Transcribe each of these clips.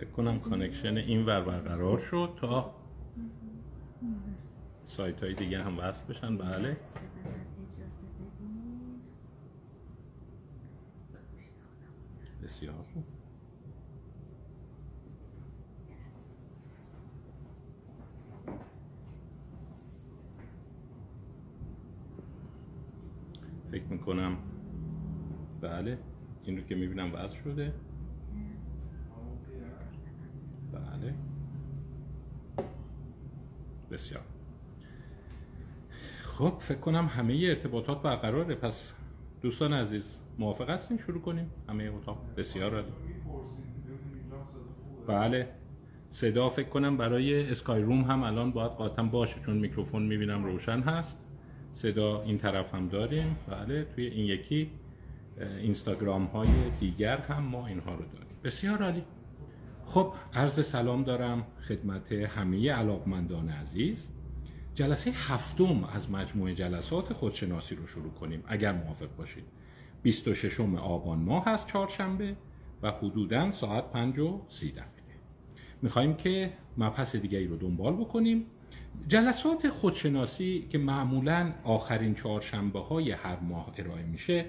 فکر کنم connection این ور برقرار شد تا سایت های دیگه هم وصل بشن. بله. بسیار خوب. فکر می‌کنم بله. این رو که می‌بینم وضع شده بله بسیار. خب فکر کنم همه ارتباطات برقراره. پس دوستان عزیز موافق هستیم شروع کنیم؟ همه اتاق بسیار عالی. بله. صدا فکر کنم برای اسکای روم هم الان باید قاطم باشه چون میکروفون می‌بینم روشن هست. صدا این طرف هم داریم. بله توی این یکی اینستاگرام های دیگر هم ما اینها رو داریم. بسیار عالی. خب عرض سلام دارم خدمت همه علاقمندان عزیز. جلسه هفتم از مجموعه جلسات خودشناسی رو شروع کنیم اگر موافق باشید. 26 آبان ماه هست چهارشنبه و حدودا ساعت 5 و 30 دقیقه. می‌خوایم که مبحث دیگری رو دنبال بکنیم. جلسات خودشناسی که معمولا آخرین چهارشنبه های هر ماه ارائه میشه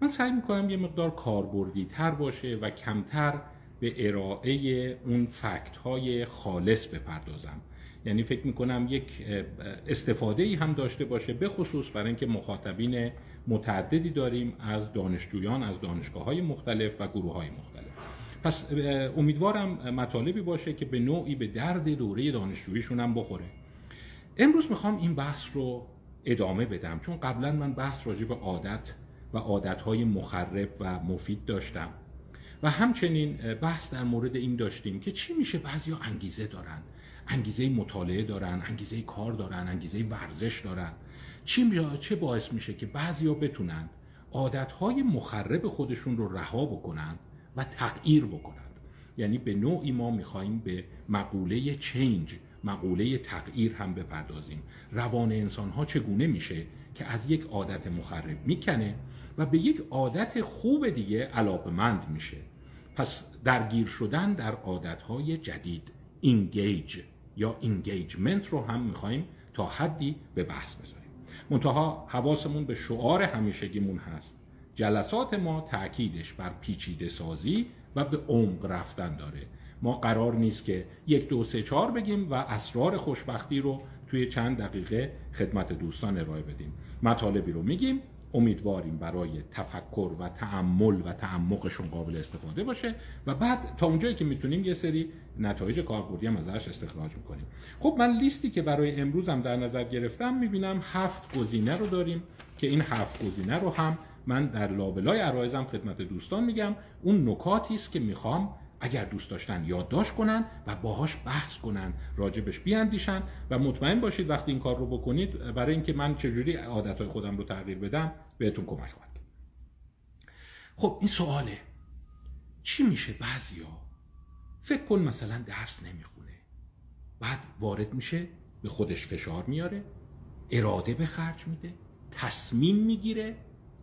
من سعی می‌کنم یه مقدار کاربردی تر باشه و کمتر به ارائه اون فکت های خالص بپردازم. یعنی فکر می‌کنم یک استفاده ای هم داشته باشه به خصوص برای اینکه مخاطبین متعددی داریم از دانشجویان از دانشگاه های مختلف و گروه های مختلف. پس امیدوارم مطالبی باشه که به نوعی به درد دوره دانشجوییشون هم بخوره. امروز می‌خوام این بحث رو ادامه بدم چون قبلا من بحث راجع به عادت و عادتهای مخرب و مفید داشتم. و همچنین بحث در مورد این داشتیم که چی میشه بعضی انگیزه دارن. انگیزه مطالعه دارن انگیزه کار دارن انگیزه ورزش دارن. چی چه باعث میشه که بعضیا بتونن عادتهای مخرب خودشون رو رها بکنن و تغییر بکنند یعنی به نوعی ما می‌خواهیم به مقوله change مقوله تغییر هم بپردازیم. روان انسان ها چگونه میشه که از یک عادت مخرب می‌کنه و به یک عادت خوب دیگه علاقمند میشه. پس درگیر شدن در عادت های جدید engage یا engagement رو هم می‌خوایم تا حدی به بحث بذاریم. منتها حواسمون به شعار همیشگیمون هست. جلسات ما تاکیدش بر پیچیده سازی و به عمق رفتن داره. ما قرار نیست که یک دو سه چهار بگیم و اسرار خوشبختی رو توی چند دقیقه خدمت دوستان ارائه بدیم. مطالبی رو میگیم. امیدواریم برای تفکر و تعمل و تعمقشون قابل استفاده باشه و بعد تا اونجایی که می‌تونیم یه سری نتایج کاربردی هم ازش استخراج می‌کنیم. خب من لیستی که برای امروزم در نظر گرفتم می‌بینم هفت گزینه رو داریم که این هفت گزینه رو هم من در لابلای عرایزم خدمت دوستان میگم. اون نکاتی است که می‌خوام اگر دوست داشتن یادداشت کنن و باهاش بحث کنن راجبش بیاندیشن و مطمئن باشید وقتی این کار رو بکنید برای اینکه من چجوری عادتهای خودم رو تغییر بدم بهتون کمک خواهد خب این سواله. چی میشه بعضیا؟ فکر کن مثلا درس نمی‌خونه. بعد وارد میشه به خودش فشار میاره اراده به خرج میده تصمیم می‌گیره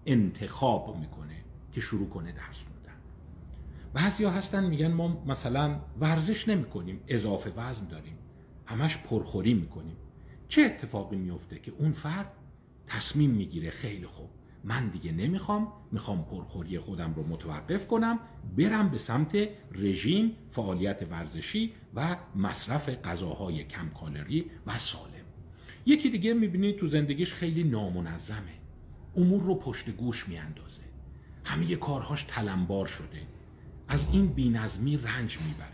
انتخاب می‌کنه که شروع کنه درس بعضیا هستن میگن ما مثلا ورزش نمی‌کنیم اضافه وزن داریم. همش پرخوری می‌کنیم. چه اتفاقی میفته که اون فرد تصمیم می‌گیره خیلی خوب من دیگه نمی‌خوام می‌خوام پرخوری خودم رو متوقف کنم برم به سمت رژیم فعالیت ورزشی و مصرف غذاهای کم کالری و سالم. یکی دیگه می‌بینید تو زندگیش خیلی نامنظمه. امور رو پشت گوش میاندازه. همه کارهاش تلمبار شده. از این بینظمی رنج می‌بره.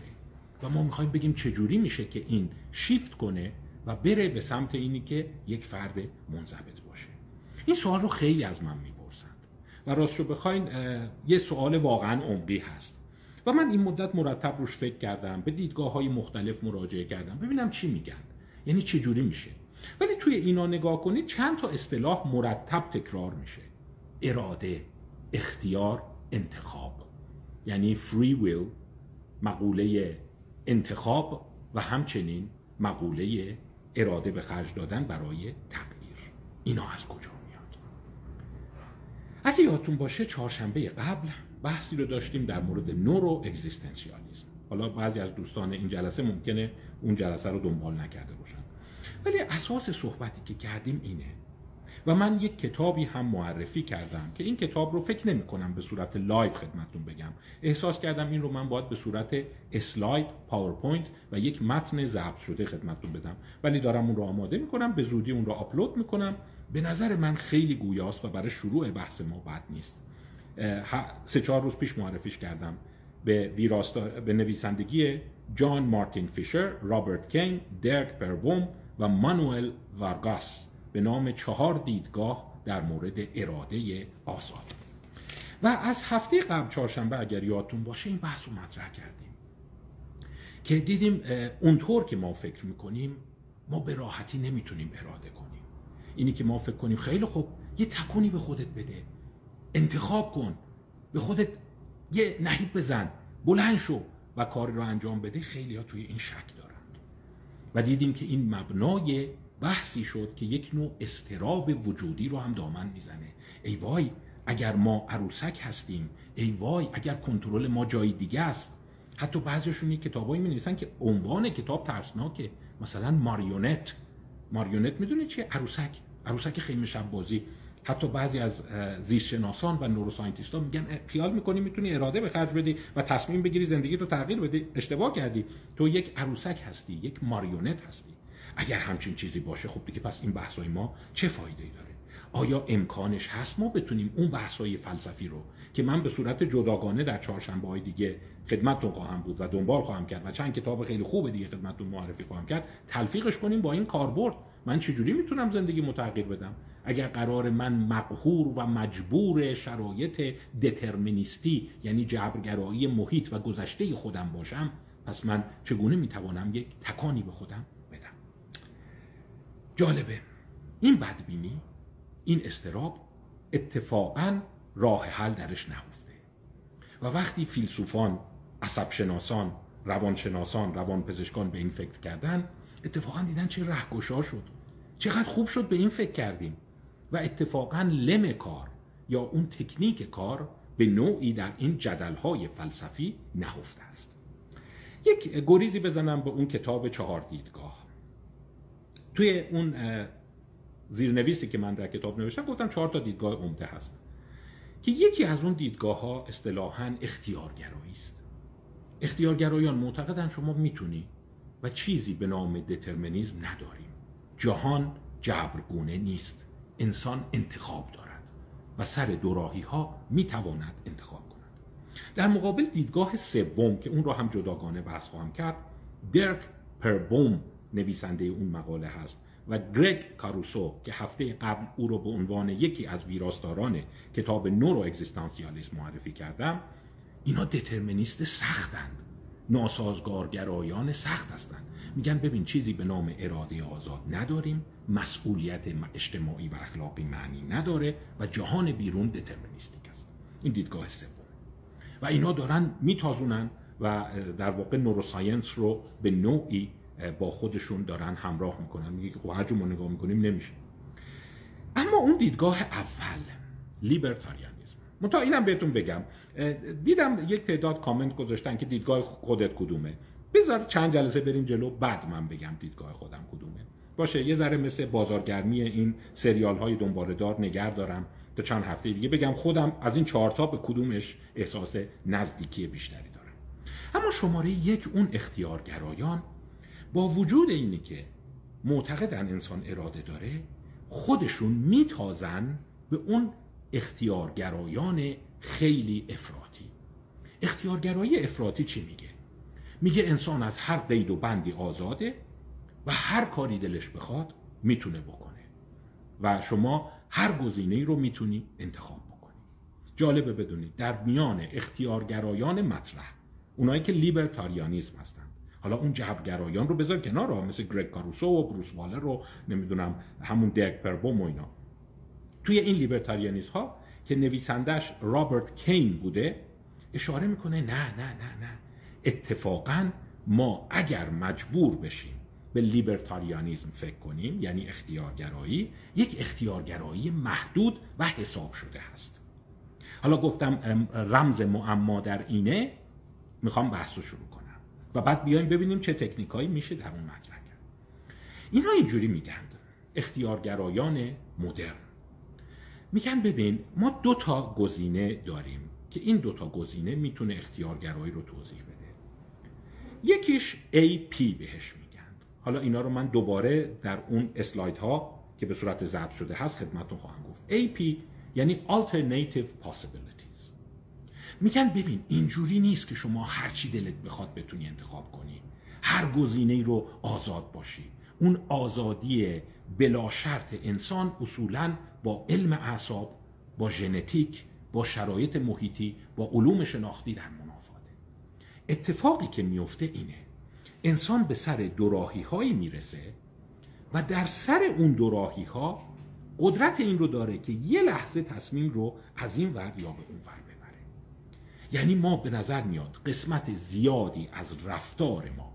و ما می‌خوایم بگیم چجوری میشه که این شیفت کنه و بره به سمت اینی که یک فرد منضبط باشه. این سوال رو خیلی از من می‌پرسند. و راست رو بخواین یه سوال واقعا عمقی هست. و من این مدت مرتب روش فکر کردم به دیدگاه های مختلف مراجعه کردم ببینم چی میگن. یعنی چه جوری میشه. ولی توی اینا نگاه کنید چند تا اصطلاح مرتب تکرار میشه. اراده اختیار انتخاب. یعنی free will مقوله انتخاب و همچنین مقوله اراده به خرج دادن برای تغییر. اینا از کجا میاد؟ اگه یادتون باشه چهارشنبه قبل بحثی رو داشتیم در مورد neuroexistentialism حالا بعضی از دوستان این جلسه ممکنه اون جلسه رو دنبال نکرده باشن. ولی اساس صحبتی که کردیم اینه و من یک کتابی هم معرفی کردم که این کتاب رو فکر نمی کنم به صورت live خدمتتون بگم. احساس کردم این رو من باید به صورت اسلاید پاورپوینت و یک متن ضبط شده خدمتتون بدم. ولی دارم اون رو آماده می کنم به زودی اون رو آپلود می کنم. به نظر من خیلی گویاست و برای شروع بحث ما بد نیست. سه چهار روز پیش معرفیش کردم. به, به نویسندگی جان مارتین فیشر، رابرت کین، درک پربوم و مانوئل وارگاس به نام چهار دیدگاه در مورد اراده آزاد. و از هفته قبل چهارشنبه اگر یادتون باشه این بحث رو مطرح کردیم که دیدیم اونطور که ما فکر می‌کنیم ما به راحتی نمی‌تونیم اراده کنیم. اینی که ما فکر کنیم خیلی خوب یه تکونی به خودت بده. انتخاب کن. به خودت یه نهیب بزن. بلند شو و کاری رو انجام بده. خیلی ها توی این شک دارند و دیدیم که این مبنای بحثی شد که یک نوع استراب وجودی رو هم دامن می‌زنه. ای وای اگر ما عروسک هستیم ای وای اگر کنترل ما جای دیگه است. حتی بعضیشون کتابایی می نویسن که عنوان کتاب ترسناکه. مثلا ماریونت ماریونت می‌دونید چیه؟ عروسک. عروسک خیمه شب بازی. حتی بعضی از زیستشناسان و نوروساینتیست ها میگن خیال می‌کنی می‌تونی اراده به خرج بدی و تصمیم بگیری زندگی رو تغییر بدی. اشتباه کردی. تو یک عروسک هستی یک ماریونت هستی. اگر همچین چیزی باشه خب دیگه پس این بحثای ما چه فایده ای داره؟ آیا امکانش هست ما بتونیم اون بحثای فلسفی رو که من به صورت جداگانه در چهارشنبه های دیگه خدمتتون خواهم بود و دنبال خواهم کرد و چند کتاب خیلی خوب دیگه خدمتتون معرفی خواهم کرد تلفیقش کنیم با این کاربرد؟ من چجوری می‌تونم زندگی متغیر بدم؟ اگر قرار من مقهور و مجبور شرایط دترمینیستی یعنی جبرگرایی محیط و گذشته خودم باشم پس من چگونه می‌توانم یک تکانی به خودم جالبه. این بدبینی این استراب اتفاقا راه حل درش نهفته. و وقتی فیلسوفان عصبشناسان روانشناسان روانپزشکان به این فکر کردن اتفاقا دیدن چه رهگشا شد. چقدر خوب شد به این فکر کردیم. و اتفاقا لم کار یا اون تکنیک کار به نوعی در این جدلهای فلسفی نهفته است. یک گریزی بزنم به اون کتاب چهار دیدگاه. توی اون زیرنویسی که من در کتاب نوشتم گفتم چهار تا دیدگاه عمده هست که یکی از اون دیدگاه ها اصطلاحا اختیارگرایی است. اختیارگرایان معتقدن شما می‌تونی و چیزی به نام دترمینیزم نداریم. جهان جبرگونه نیست. انسان انتخاب دارد و سر دوراهی ها می تواند انتخاب کند. در مقابل دیدگاه سوم که اون رو هم جداگانه بحث خواهم کرد درک پربوم نویسنده اون مقاله هست. و گرگ کاروسو که هفته قبل او رو به عنوان یکی از ویراستاران کتاب نورو اگزیستانسیالیسم معرفی کردم اینا دترمینیست سختند. ناسازگارگرایان سخت هستند. میگن ببین چیزی به نام اراده آزاد نداریم مسئولیت اجتماعی و اخلاقی معنی نداره و جهان بیرون دترمینیستیک است. این دیدگاه سوم. و اینا دارن میتازونن و در واقع نوروساینس رو به نوعی با خودشون دارن همراه می‌کنن. میگه خب هر ما نگاه می‌کنیم نمیشه. اما اون دیدگاه اول لیبرتاریانیسم. منتها اینم بهتون بگم. دیدم یک تعداد کامنت گذاشتن که دیدگاه خودت کدومه. بذار چند جلسه بریم جلو بعد من بگم دیدگاه خودم کدومه. باشه یه ذره مثل بازارگرمی این سریال های دنباله دار نگر دارم. تا چند هفته دیگه بگم خودم از این چهارتا به کدومش احساس نزدیکی بیشتری دارم. اما شماره یک اون اختیارگرایان با وجود اینی که معتقدن انسان اراده داره خودشون میتازن به اون اختیارگرایان خیلی افراطی. اختیارگرایی افراطی چی میگه؟ میگه انسان از هر قید و بندی آزاده و هر کاری دلش بخواد می‌تونه بکنه. و شما هر گزینه رو می‌تونی انتخاب بکنی. جالبه بدونید در میان اختیارگرایان مطرح اونایی که لیبرتاریانیسم هستن حالا اون جبرگرایان رو بذار کنار رو مثل گرگ کاروسو و بروس والر رو نمی‌دونم همون دگ پربوم و اینا. توی این لیبرتاریانیسم ها که نویسندش رابرت کین بوده اشاره می‌کنه نه نه نه نه. اتفاقا ما اگر مجبور بشیم به لیبرتاریانیزم فکر کنیم یعنی اختیارگرایی یک اختیارگرایی محدود و حساب شده هست. حالا گفتم رمز معما در اینه. می‌خوام بحث رو شروع کنم. و بعد بیایم ببینیم چه تکنیکایی میشه در اون مطرح کرد اینها اینجوری میگن. اختیارگرایان مدرن. میگن ببین ما دو تا گزینه داریم که این دو تا گزینه می‌تونه اختیارگرایی رو توضیح بده. یکیش AP بهش میگن. حالا اینا رو من دوباره در اون اسلاید ها که به صورت ضبط شده هست خدمتتون خواهم گفت. AP یعنی Alternative Possibilities. میگن ببین اینجوری نیست که شما هرچی دلت بخواد بتونی انتخاب کنی. هر گزینه رو آزاد باشی. اون آزادی بلا شرط انسان اصولا با علم اعصاب با ژنتیک با شرایط محیطی با علوم شناختی در منافاته اتفاقی که میفته اینه انسان به سر دوراهی هایی می‌رسه و در سر اون دوراهی ها قدرت این رو داره که یه لحظه تصمیم رو از این ور یا به اون ور یعنی ما به نظر میاد قسمت زیادی از رفتار ما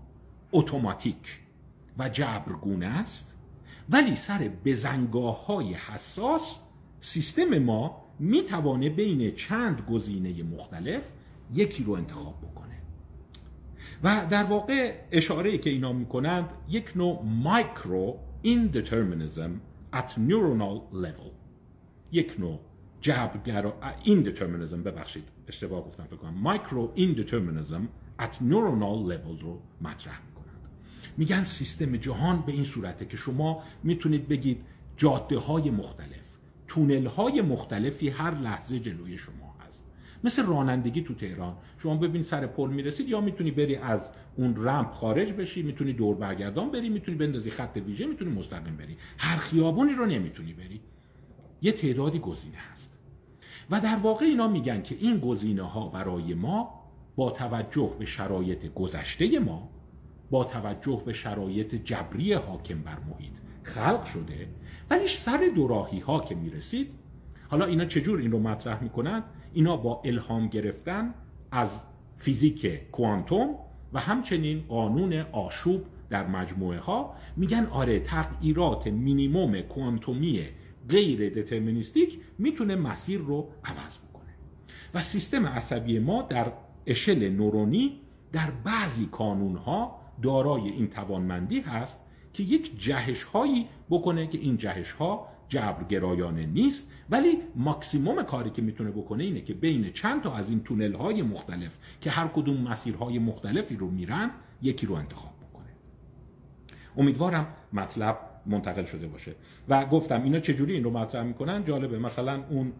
اتوماتیک و جبرگونه است ولی سر بزنگاه های حساس سیستم ما می‌توانه بین چند گزینه مختلف یکی رو انتخاب بکنه. و در واقع اشاره که اینا می‌کنند یک نوع مایکرو indeterminism at neuronal level یک نوع جبرگرا indeterminism ببخشید اشتباه گفتم فکر کنم. مایکرو indeterminism at neuronal level رو مطرح میگن سیستم جهان به این صورته که شما می‌تونید بگید جاده های مختلف تونل های مختلفی هر لحظه جلوی شما هست. مثل رانندگی تو تهران. شما ببین سر پل می‌رسید یا می‌تونی بری از اون رمپ خارج بشی می‌تونی دور برگردان بری می‌تونی بندازی خط ویژه می‌تونی مستقیم بری. هر خیابونی رو نمی‌تونی بری. یه تعدادی گزینه هست. و در واقع اینا میگن که این گزینه ها برای ما با توجه به شرایط گذشته ما با توجه به شرایط جبری حاکم بر محیط خلق شده ولی سر دوراهی ها که می‌رسید حالا اینا چجور این رو مطرح می‌کنن؟ اینا با الهام گرفتن از فیزیک کوانتوم و همچنین قانون آشوب در مجموعه ها میگن آره تغییرات مینیموم کوانتومی غیر دترمینیستیک می‌تونه مسیر رو عوض بکنه. و سیستم عصبی ما در اشل نورونی در بعضی کانون ها دارای این توانمندی هست که یک جهش هایی بکنه که این جهش ها جبرگرایانه نیست ولی ماکسیموم کاری که می‌تونه بکنه اینه که بین چند تا از این تونل های مختلف که هر کدوم مسیرهای مختلفی رو میرن یکی رو انتخاب بکنه. امیدوارم مطلب منتقل شده باشه. و گفتم اینا چجوری این رو مطرح می‌کنن؟ جالبه. مثلا اون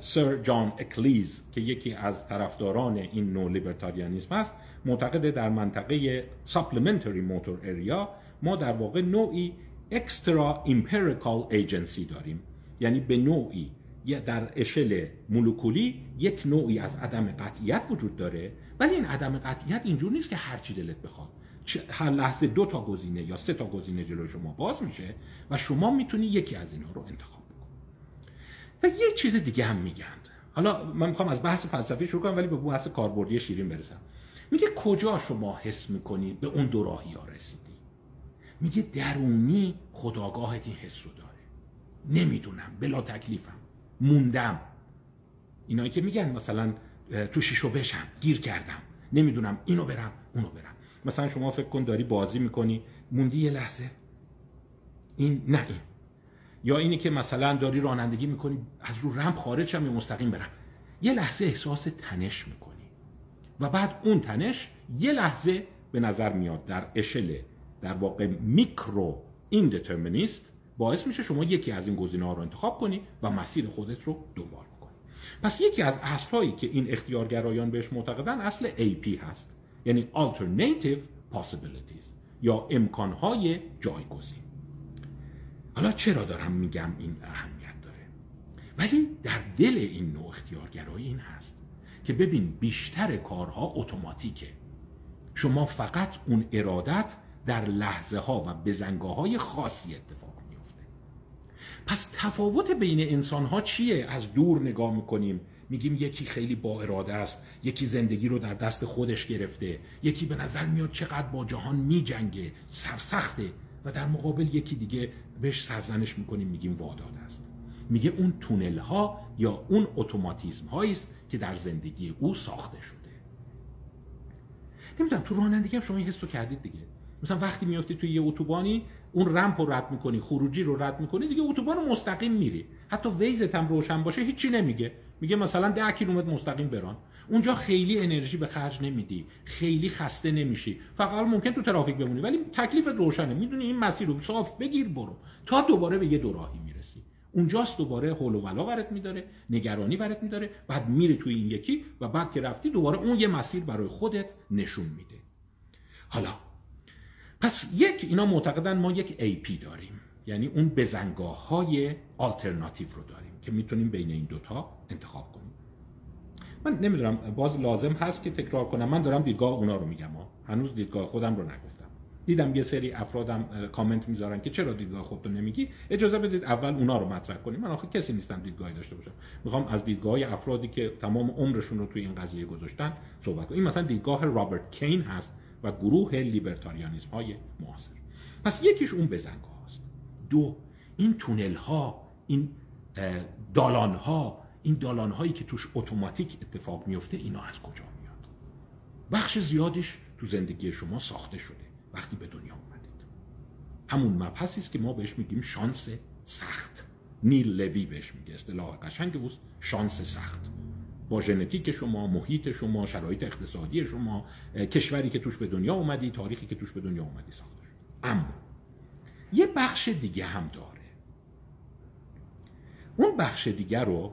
سر جان اکلیز که یکی از طرفداران این neo-libertarianism است معتقد در منطقه supplementary motor area ما در واقع نوعی extra empirical agency داریم. یعنی به نوعی در اشل مولکولی یک نوعی از عدم قطعیت وجود داره ولی این عدم قطعیت اینجور نیست که هر چی دلت بخواد. هر لحظه دو تا گزینه یا سه تا گزینه جلوی شما باز میشه و شما می‌تونی یکی از اینها رو انتخاب بکنی و یه چیز دیگه هم میگن. حالا من می‌خوام از بحث فلسفی شروع کنم ولی به بحث کاربردی شیرین برسم. میگه کجا شما حس می‌کنی به اون دو راهی ها رسیدی؟ میگه درونی خداگاهت این حس رو داره. نمی‌دونم بلا تکلیفم. موندم. اینایی که میگن مثلا تو شیشو بشم گیر کردم. نمی‌دونم اینو برم اونو برم. مثلا شما فکر کن داری بازی می‌کنی موندی یه لحظه. این نه این. یا اینی که مثلا داری رانندگی می‌کنی از رو رم خارج شم یا مستقیم برم. یه لحظه احساس تنش می‌کنی. و بعد اون تنش یه لحظه به نظر میاد در اشل در واقع میکرو ایندترمینیست باعث میشه شما یکی از این گزینه ها رو انتخاب کنی و مسیر خودت رو دنبال کنی. پس یکی از اصلهایی که این اختیارگرایان بهش معتقدن اصل AP هست. یعنی alternative possibilities یا امکانهای جایگزین. حالا چرا دارم میگم این اهمیت داره؟ ولی در دل این نوع اختیارگرایی این هست که ببین بیشتر کارها اتوماتیکه. شما فقط اون ارادت در لحظه ها و بزنگاه های خاصی اتفاق میفته پس تفاوت بین انسان ها چیه؟ از دور نگاه می‌کنیم. میگیم یکی خیلی با اراده است یکی زندگی رو در دست خودش گرفته یکی به نظر میاد چقدر با جهان میجنگه سرسخته و در مقابل یکی دیگه بهش سرزنش می‌کنیم میگیم واداد است. میگه اون تونل ها یا اون اتوماتیزم هایی است که در زندگی او ساخته شده. نمی‌دونم تو رانندگی هم شما این حسو کردید دیگه. مثلا وقتی میافتی توی یه اتوبانی اون رمپ رو رد می‌کنی خروجی رو رد می‌کنی دیگه اتوبان مستقیم میری. حتی ویزت هم روشن باشه هیچی نمیگه. میگه مثلا 10 کیلومتر مستقیم بران. اونجا خیلی انرژی به خرج نمیدی. خیلی خسته نمیشی. فقط ممکن تو ترافیک بمونی. ولی تکلیفت روشنه. می‌دونی این مسیر رو صاف بگیر برو. تا دوباره به یه دوراهی می‌رسی. اونجاست دوباره حول و ولا ورت میداره. نگرانی ورت میداره. بعد میری توی این یکی و بعد که رفتی دوباره اون یه مسیر برای خودت نشون میده. حالا پس یک اینا معتقدن ما یک AP داریم. یعنی اون بزنگاه های آلترناتیو رو داریم که می‌تونیم بین این دوتا انتخاب کنیم. من نمی‌دونم باز لازم هست که تکرار کنم. من دارم دیدگاه اونا رو میگم. ها. هنوز دیدگاه خودم رو نگفتم. دیدم یه سری افرادم کامنت می‌ذارن که چرا دیدگاه خودتو نمیگی؟ اجازه بدید اول اونا رو مطرح کنیم. من آخه کسی نیستم دیدگاهی داشته باشم. می‌خوام از دیدگاه افرادی که تمام عمرشون رو توی این قضیه گذاشتن صحبت کنم. این مثلا دیدگاه رابرت کین هست و گروه لیبرتاریانیسم های معاصر. پس یکیش اون بزنگاه. دو. این تونل ها این دالان ها این دالان هایی که توش اتوماتیک اتفاق میفته اینا از کجا میاد؟ بخش زیادش تو زندگی شما ساخته شده وقتی به دنیا اومدید. همون مبحثی است که ما بهش میگیم شانس سخت. نیل لوی بهش میگه اصطلاح قشنگ اوست شانس سخت. با ژنتیک شما محیط شما شرایط اقتصادی شما کشوری که توش به دنیا اومدی تاریخی که توش به دنیا اومدی ساخته شد اما یه بخش دیگه هم داره. اون بخش دیگه رو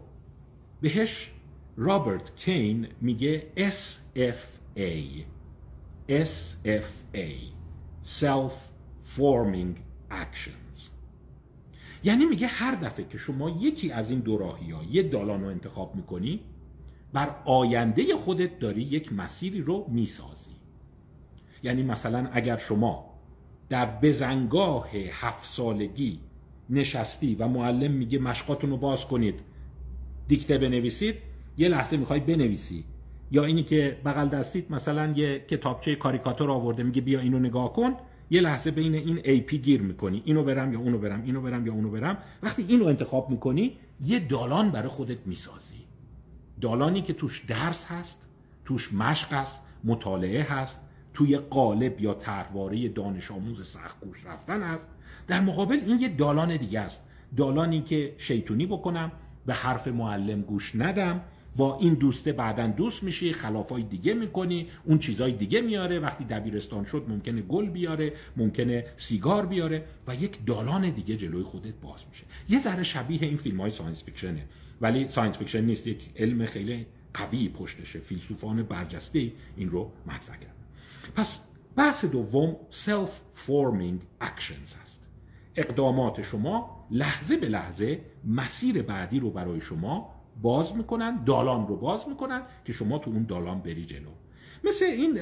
بهش رابرت کین میگه SFA SFA Self Forming Actions. یعنی میگه هر دفعه که شما یکی از این دو راهی ها یه دالان رو انتخاب می‌کنی بر آینده خودت داری یک مسیری رو می‌سازی. یعنی مثلا اگر شما در بزنگاه هفت سالگی نشستی و معلم میگه مشقاتون رو باز کنید. دیکته بنویسید. یه لحظه می‌خوای بنویسی. یا اینی که بغل دستید مثلا یه کتابچه کاریکاتور آورده میگه بیا اینو نگاه کن. یه لحظه بین این ای پی گیر می‌کنی. اینو برم یا اونو برم اینو برم یا اونو برم. وقتی اینو انتخاب می‌کنی یه دالان برای خودت می‌سازی. دالانی که توش درس هست توش مشق هست مطالعه هست توی قالب یا طرحواره دانش آموز سخت گوش رفتن هست در مقابل این یه دالان دیگه است. دالانی که شیطونی بکنم به حرف معلم گوش ندم. با این دوسته بعدا دوست میشی خلافای دیگه می‌کنی اون چیزای دیگه میاره. وقتی دبیرستان شد ممکنه گل بیاره ممکنه سیگار بیاره و یک دالان دیگه جلوی خودت باز میشه. یه ذره شبیه این فیلم های science fiction ه. ولی science fiction نیست یک علم خیلی قوی پشتشه. فیلسوفان برجسته این رو مطرح کرد. پس بحث دوم self-forming actions هست اقدامات شما لحظه به لحظه مسیر بعدی رو برای شما باز می‌کنن دالان رو باز می‌کنن که شما تو اون دالان بری جلو. مثل این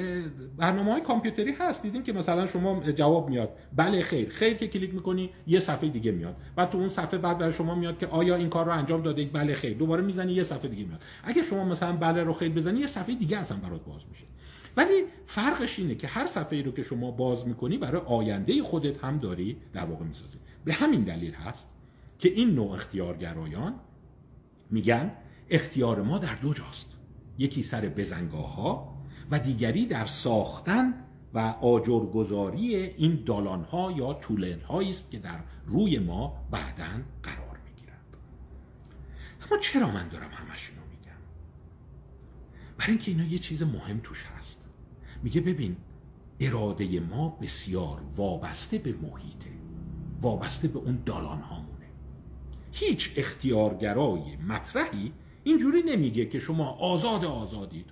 برنامه های کامپیوتری هست. دیدین که مثلا شما جواب میاد بله خیر. خیر که کلیک می‌کنی یه صفحه دیگه میاد. بعد تو اون صفحه بعد برای شما میاد که آیا این کار رو انجام داده بله خیر. دوباره می‌زنی یه صفحه دیگه میاد. اگه شما مثلا بله رو خیر بزنی یه صفحه دیگه اصلا برات باز میشه. ولی فرقش اینه که هر صفحه رو که شما باز می‌کنی برای آینده خودت هم داری در واقع می‌سازی. به همین دلیل هست که این نوع اختیارگرایان میگن اختیار ما در دو جاست. یکی سر بزنگاه ها و دیگری در ساختن و آجرگذاری این دالان ها یا طولن است که در روی ما بعدا قرار می‌گیرند. اما چرا من دارم همش اینو میگم؟ برای اینکه اینا یه چیز مهم توش هست. میگه ببین اراده ما بسیار وابسته به محیطه. وابسته به اون دالان هامونه هیچ اختیارگرای مطرحی اینجوری نمیگه که شما آزاد آزادید.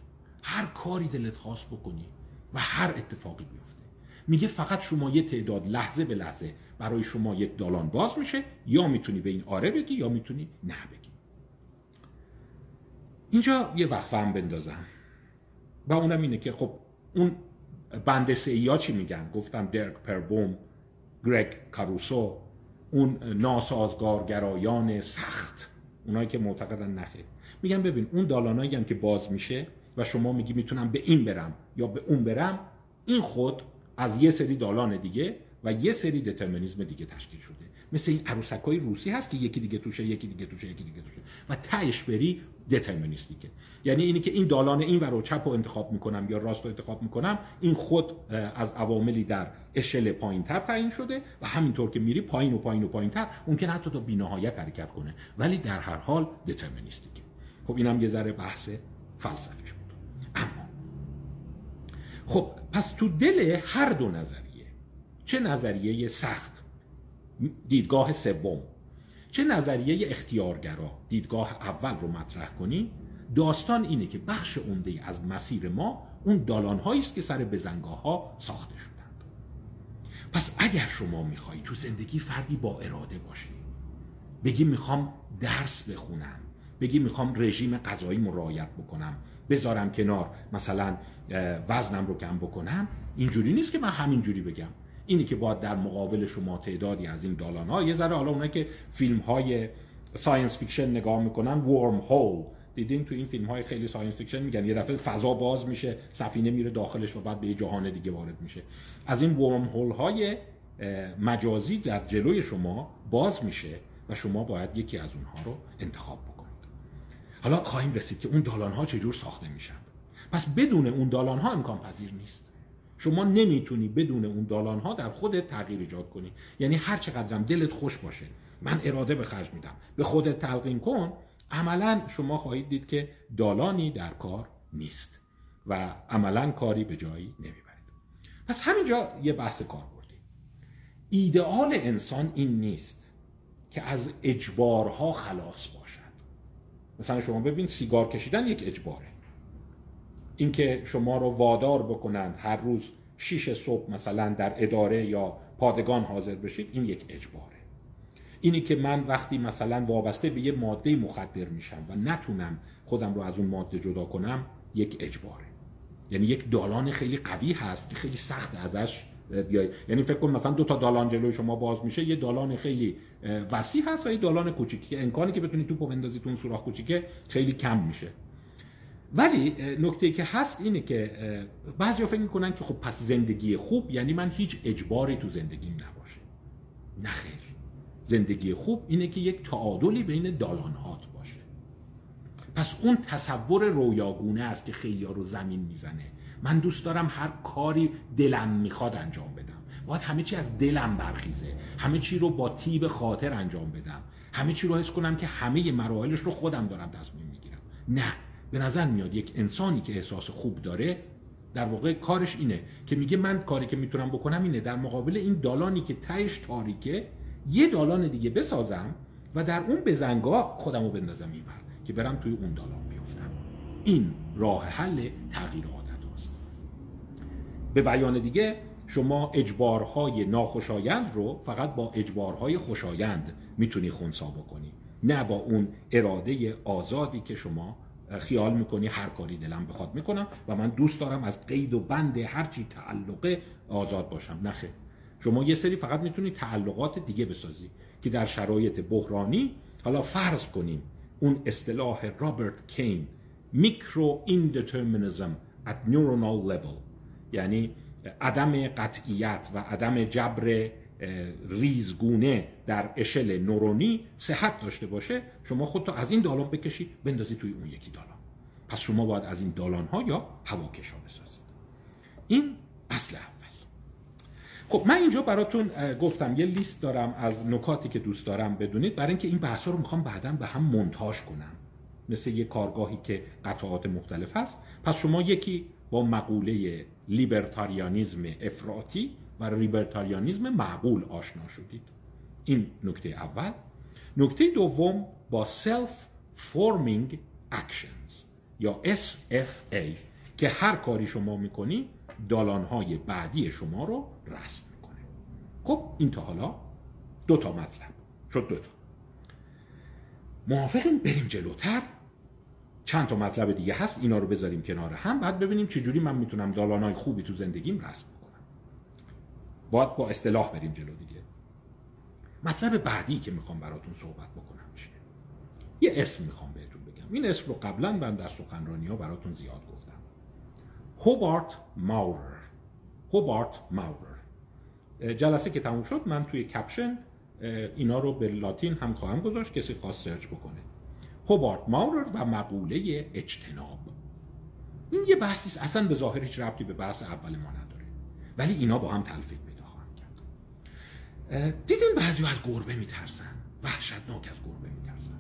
هر کاری دلت خواست بکنی و هر اتفاقی بیفته. میگه فقط شما یه تعداد لحظه به لحظه برای شما یک دالان باز میشه یا می‌تونی به این آره بگی یا می‌تونی نه بگی. اینجا یه وقفه هم بندازم. و اونم اینه که خب اون بند سی چی میگن؟ گفتم درک پربوم گرگ کاروسو اون ناسازگارگرایان سخت اونایی که معتقدن نخیر. میگن ببین اون دالانایی هم که باز میشه و شما میگی می‌تونم به این برم یا به اون برم این خود از یه سری دالان دیگه و یه سری دترمینیزم دیگه تشکیل شده. مثل این عروسک های روسی هست که یکی دیگه توشه یکی دیگه توشه یکی دیگه توشه. و تهش بری دترمینیستیکه یعنی اینی که این دالان این ور چپ رو انتخاب می‌کنم یا راست رو انتخاب می‌کنم این خود از عواملی در اشل پایین تر تعیین شده و همینطور که میری پایین و پایین و پایین تر ممکن حتی تا بینهایت حرکت کنه ولی در هر حال دترمینیستیکه خب اینم یه ذره بحث فلسفیش بود اما خب پس تو دل هر دو نظریه چه نظریه سخت؟ دیدگاه سوم. چه نظریه اختیارگرا دیدگاه اول رو مطرح کنی؟ داستان اینه که بخش عمده از مسیر ما اون دالان است که سر بزنگاه ها ساخته شدند. پس اگر شما میخوایی تو زندگی فردی با اراده باشی بگی می‌خوام درس بخونم بگی می‌خوام رژیم غذایی رعایت بکنم بذارم کنار مثلا وزنم رو کم بکنم اینجوری نیست که من همینجوری بگم. اینی که باید در مقابل شما تعدادی از این دالان ها یه ذره حالا اونایی که فیلم های science fiction نگاه می‌کنن wormhole دیدین تو این فیلم های خیلی science fiction میگن یه دفعه فضا باز میشه سفینه میره داخلش و بعد به یه جهان دیگه وارد میشه. از این ورم هول های مجازی در جلوی شما باز میشه و شما باید یکی از اونها رو انتخاب بکنید. حالا خواهیم رسید که اون دالان ها چجور ساخته میشن. پس بدون اون دالان ها امکان پذیر نیست. شما نمی‌تونی بدون اون دالان ها در خودت تغییر ایجاد کنی. یعنی هر چقدرم دلت خوش باشه من اراده به خرج میدم. به خودت تلقین کن. عملا شما خواهید دید که دالانی در کار نیست و عملا کاری به جایی نمی‌برید. پس همینجا یه بحث کار بردیم. ایدئال انسان این نیست که از اجبارها خلاص باشد. مثلا شما ببین سیگار کشیدن یک اجباره. اینکه شما رو وادار بکنند هر روز شیش صبح مثلا در اداره یا پادگان حاضر بشید این یک اجباره. اینی که من وقتی مثلا وابسته به یه ماده مخدر میشم و نتونم خودم رو از اون ماده جدا کنم یک اجباره. یعنی یک دالان خیلی قوی هست که خیلی سخت ازش بیای. یعنی فکر کن مثلا دو تا دالان جلوی شما باز میشه یه دالان خیلی وسیع هست و یه دالان کوچیکی که امکانی که بتونی توپو بندازی تو اون سوراخ کوچیکه خیلی کم میشه. ولی نکته که هست اینه که بعضی فکر می‌کنن که خب پس زندگی خوب یعنی من هیچ اجباری تو زندگیم نباشه. نخیر زندگی خوب اینه که یک تعادلی بین دالان هات باشه. پس اون تصور رویاگونه است که خیلی رو زمین می‌زنه. من دوست دارم هر کاری دلم می‌خواد انجام بدم. باید همه چی از دلم برخیزه. همه چی رو با تیب خاطر انجام بدم. همه چی رو حس کنم که همه مراحلش رو خودم دارم تصمیم می‌گیرم. نه. به نظر میاد یک انسانی که احساس خوب داره در واقع کارش اینه که میگه من کاری که می‌تونم بکنم اینه. در مقابل این دالانی که تهش تاریکه یه دالان دیگه بسازم و در اون بزنگاه خودم رو بندازم اینور که برم توی اون دالان بیفتم. این راه حل تغییر عادت هست به بیان دیگه شما اجبارهای ناخوشایند رو فقط با اجبارهای خوشایند می‌تونی خونسا بکنی. نه با اون اراده آزادی که شما خیال می‌کنی هر کاری دلم بخواد می‌کنم و من دوست دارم از قید و بند هرچی تعلقه آزاد باشم. نخه شما یه سری فقط می‌تونی تعلقات دیگه بسازی که در شرایط بحرانی حالا فرض کنیم اون اصطلاح رابرت کین میکرو ایندترمینیزم at neuronal level یعنی عدم قطعیت و عدم جبر ریزگونه در اشل نورونی صحت داشته باشه شما خودتو از این دالان بکشی بندازی توی اون یکی دالان. پس شما باید از این دالان ها یا هواکش ها بسازید. این اصل اول. خب من اینجا براتون گفتم یه لیست دارم از نکاتی که دوست دارم بدونید. برای اینکه این بحث رو می‌خوام بعدا به هم مونتاژ کنم. مثل یه کارگاهی که قطعات مختلف هست. پس شما یکی با مقوله libertarianism افراطی و libertarianism معقول آشنا شدید. این نکته اول. نکته دوم با self-forming actions یا SFA که هر کاری شما می‌کنی دالانهای بعدی شما رو رسم می‌کنه. خب این تا حالا دو تا مطلب. شد دو تا. موافقیم بریم جلوتر. چند تا مطلب دیگه هست اینا رو بذاریم کنار هم. بعد ببینیم چجوری من می‌تونم دالانهای خوبی تو زندگیم رسم باید با اصطلاح بریم جلو دیگه. مطلب بعدی که می‌خوام براتون صحبت بکنم چیه؟ یه اسم می‌خوام بهتون بگم. این اسم رو قبلا من در سخنرانی ها براتون زیاد گفتم. هوبارت ماورر هوبارت ماورر جلسه که تموم شد من توی کپشن اینا رو به لاتین هم خواهم گذاشت کسی خواست سرچ بکنه. هوبارت ماورر و مقوله اجتناب. این یه بحثی اصلا به ظاهر هیچ ربطی به بحث اول ما نداره. ولی اینا با هم تلفیق دیدین بعضی از گربه میترسن. وحشتناک از گربه میترسن.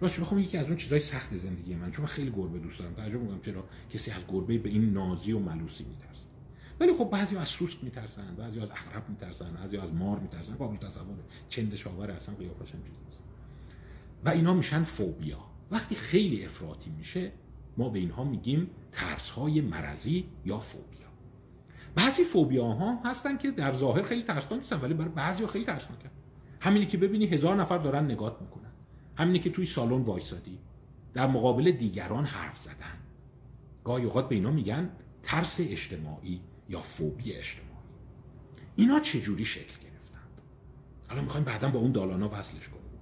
راست بخوام یکی از اون چیزای سخت زندگی من چون من خیلی گربه دوست دارم تعجب می‌کنم چرا کسی از گربه به این نازی و ملوسی میترسه. ولی خب بعضی از سوسک میترسن بعضی از عقرب میترسن بعضی از مار میترسن قابل تصوره چند شاور اصلا قیافش و اینا میشن فوبیا. وقتی خیلی افراطی میشه ما به اینها میگیم ترس های مرضی یا فوبیا. بعضی فوبیا ها هستن که در ظاهر خیلی ترسناک نیستن ولی برای بعضی خیلی ترسناکن. همینی که ببینی هزار نفر دارن نگات می‌کنن. همینی که توی سالن وایسادی. در مقابل دیگران حرف زدن. گاهی اوقات به اینا میگن ترس اجتماعی یا فوبی اجتماعی. اینا چجوری شکل گرفتند الان می‌خوایم بعدا با اون دالانا وصلش کنیم.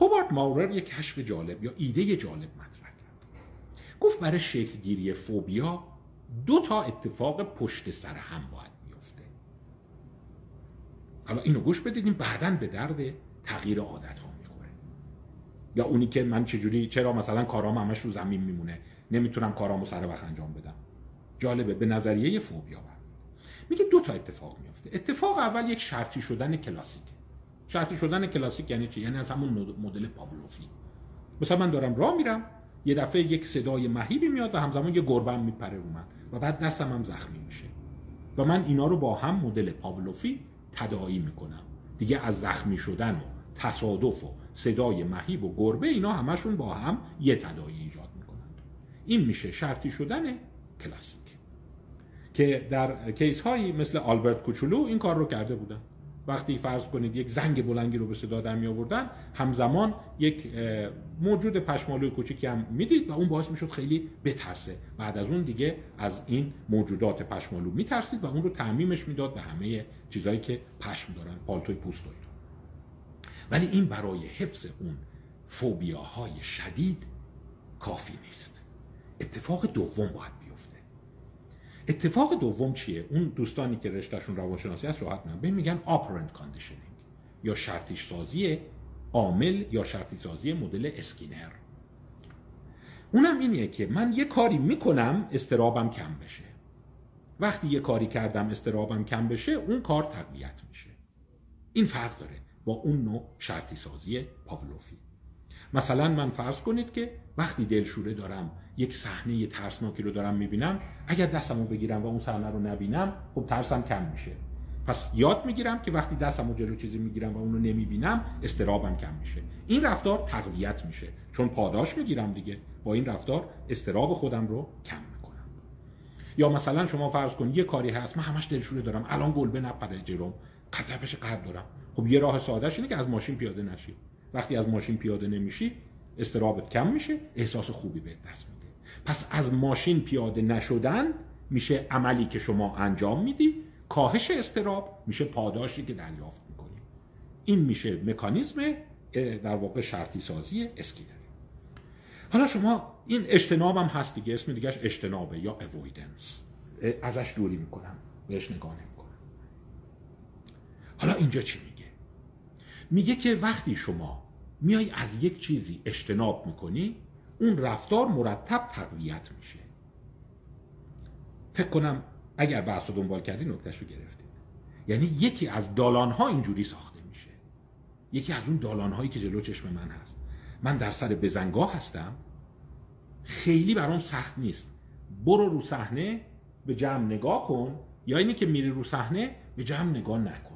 هوبارد ماورر یک کشف جالب یا ایده جالب مطرح کرد. گفت برای شکل گیری فوبیا دو تا اتفاق پشت سر هم باید بیفته حالا اینو گوش بدیدیم بعدا به درد تغییر عادت ها می‌خوره. یا اونی که من چجوری چرا مثلا کارام همش رو زمین میمونه؟ نمی‌تونم کارامو سر وقت انجام بدم. جالبه به نظریه فوبیا برد میگه دو تا اتفاق میفته اتفاق اول یک شرطی شدن کلاسیکه. شرطی شدن کلاسیک یعنی چی؟ یعنی از همون مدل پاولوفی. مثلا من دارم راه میرم یه دفعه یک صدای مهیبی میاد و همزمان یه گربه میپره رو من. و بعد دستم هم زخمی میشه. و من اینا رو با هم مدل پاولوفی تداعی می‌کنم. دیگه از زخمی شدن و تصادف و صدای مهیب و گربه اینا همشون با هم یه تداعی ایجاد می‌کنند این میشه شرطی شدن کلاسیک. که در کیس هایی مثل آلبرت کوچولو این کار رو کرده بودن. وقتی فرض کنید یک زنگ بلنگی رو به صدا در می آوردن همزمان یک موجود پشمالوی کوچیکی هم می‌دید و اون باعث می‌شد خیلی بترسه. بعد از اون دیگه از این موجودات پشمالو میترسید و اون رو تعمیمش می‌داد به همه چیزایی که پشم دارن پالتوی پوست ولی این برای حفظ اون فوبیاهای شدید کافی نیست. اتفاق دوم باید اتفاق دوم چیه؟ اون دوستانی که رشتهشون روانشناسی هست راحت میان. میگن operant conditioning یا شرطی سازی عامل یا شرطی سازی مدل اسکینر. اونم اینیه که من یه کاری می‌کنم استرابم کم بشه. وقتی یه کاری کردم استرابم کم بشه اون کار تقویت میشه. این فرق داره با اون نوع شرطی سازی پاولوفی. مثلا من فرض کنید که وقتی دلشوره دارم یک صحنه ترسناکی رو دارم می‌بینم اگر دستمو بگیرم و اون صحنه رو نبینم خب ترسم کم میشه. پس یاد می‌گیرم که وقتی دستمو جلو چیزی می‌گیرم و اونو نمی‌بینم استرابم کم میشه. این رفتار تقویت میشه. چون پاداش می‌گیرم دیگه. با این رفتار استراب خودم رو کم می‌کنم. یا مثلا شما فرض کن یه کاری هست من همش دلشوره دارم. الان گلبه نپره جلوم. قطعش قد دارم. خب یه راه سادهش اینه که از ماشین پیاده نشی. وقتی از ماشین پیاده نمیشی استرابت کم میشه احساس خوبی به دست میده. پس از ماشین پیاده نشدن میشه عملی که شما انجام میدی کاهش استراب میشه پاداشی که دریافت می‌کنی. این میشه مکانیزم در واقع شرطی سازی اسکینر حالا شما این اجتناب هم هست دیگه اسم دیگهش اجتنابه یا اوویدنس ازش دوری می‌کنم بهش نگاه نمی‌کنم. حالا اینجا چی میگه که وقتی شما میای از یک چیزی اجتناب می‌کنی اون رفتار مرتب تقویت میشه. فکر کنم اگر بحث رو دنبال کردی نکتهش رو گرفتید یعنی یکی از دالان ها اینجوری ساخته میشه. یکی از اون دالان هایی که جلو چشم من هست. من در سر بزنگاه هستم. خیلی برام سخت نیست. برو رو صحنه به جمع نگاه کن. یا اینی که میری رو صحنه به جمع نگاه نکن.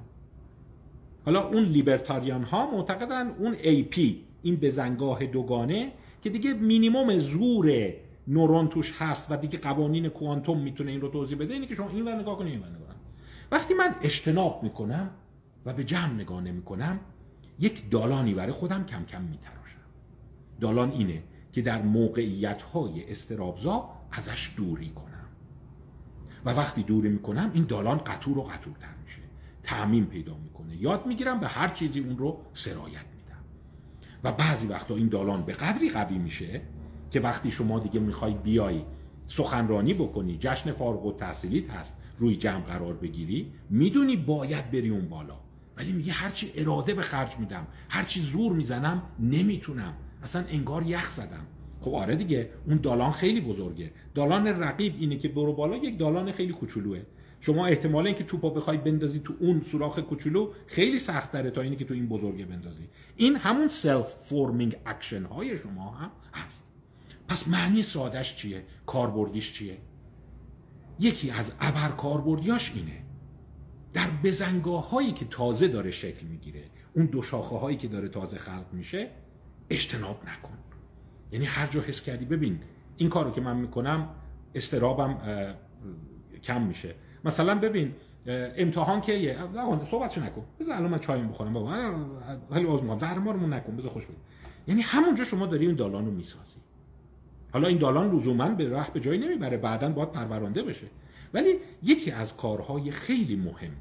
حالا اون لیبرتاریان ها معتقدن اون پی این بزنگاه دوگانه که دیگه مینیموم زور نورون توش هست و دیگه قوانین کوانتوم می‌تونه این رو توضیح بده اینه که شما این نگاه کنید این نگاه وقتی من اجتناب می‌کنم و به جمع نگاه نمی‌کنم یک دالانی برای خودم کم کم میتراشم دالان اینه که در موقعیت های استرابزا ازش دوری کنم. و وقتی دوری می‌کنم این دالان قطور و قطورتر تعمین پیدا می‌کنه. یاد می‌گیرم به هر چیزی اون رو سرایت میدم. و بعضی وقتا این دالان به قدری قوی میشه که وقتی شما دیگه می‌خوای بیای سخنرانی بکنی جشن فارغ و تحصیلیت هست روی جمع قرار بگیری می‌دونی باید بری اون بالا. ولی میگه هرچی اراده به خرج میدم هرچی زور می‌زنم نمی‌تونم. اصلا انگار یخ زدم. خب آره دیگه اون دالان خیلی بزرگه. دالان رقیب اینه که برو بالا یک دالان خیلی کوچولوه. شما احتمال اینکه توپا بخوای بندازی تو اون سوراخ کوچولو خیلی سخت داره تا اینی که تو این بزرگه بندازی. این همون self-forming action های شما هم هست. پس معنی سادش چیه؟ کاربردیش چیه؟ یکی از ابر کاربردیاش اینه. در بزنگاه هایی که تازه داره شکل می‌گیره اون دو شاخه هایی که داره تازه خلق میشه اجتناب نکن. یعنی هر جا حس کردی ببین این کارو که من می‌کنم استرابم کم میشه. مثلا ببین امتحان که یه صحبتشو نکن. بذار الان من چای بخورم بابا. خیلی عذر می‌خوام. زهر مارمون نکن. بذار خوش بگیر یعنی همونجا شما داری این دالان رو می‌سازی. حالا این دالان لزوما به راه به جایی نمی‌بره. بعدا باید پرورانده بشه. ولی یکی از کارهای خیلی مهم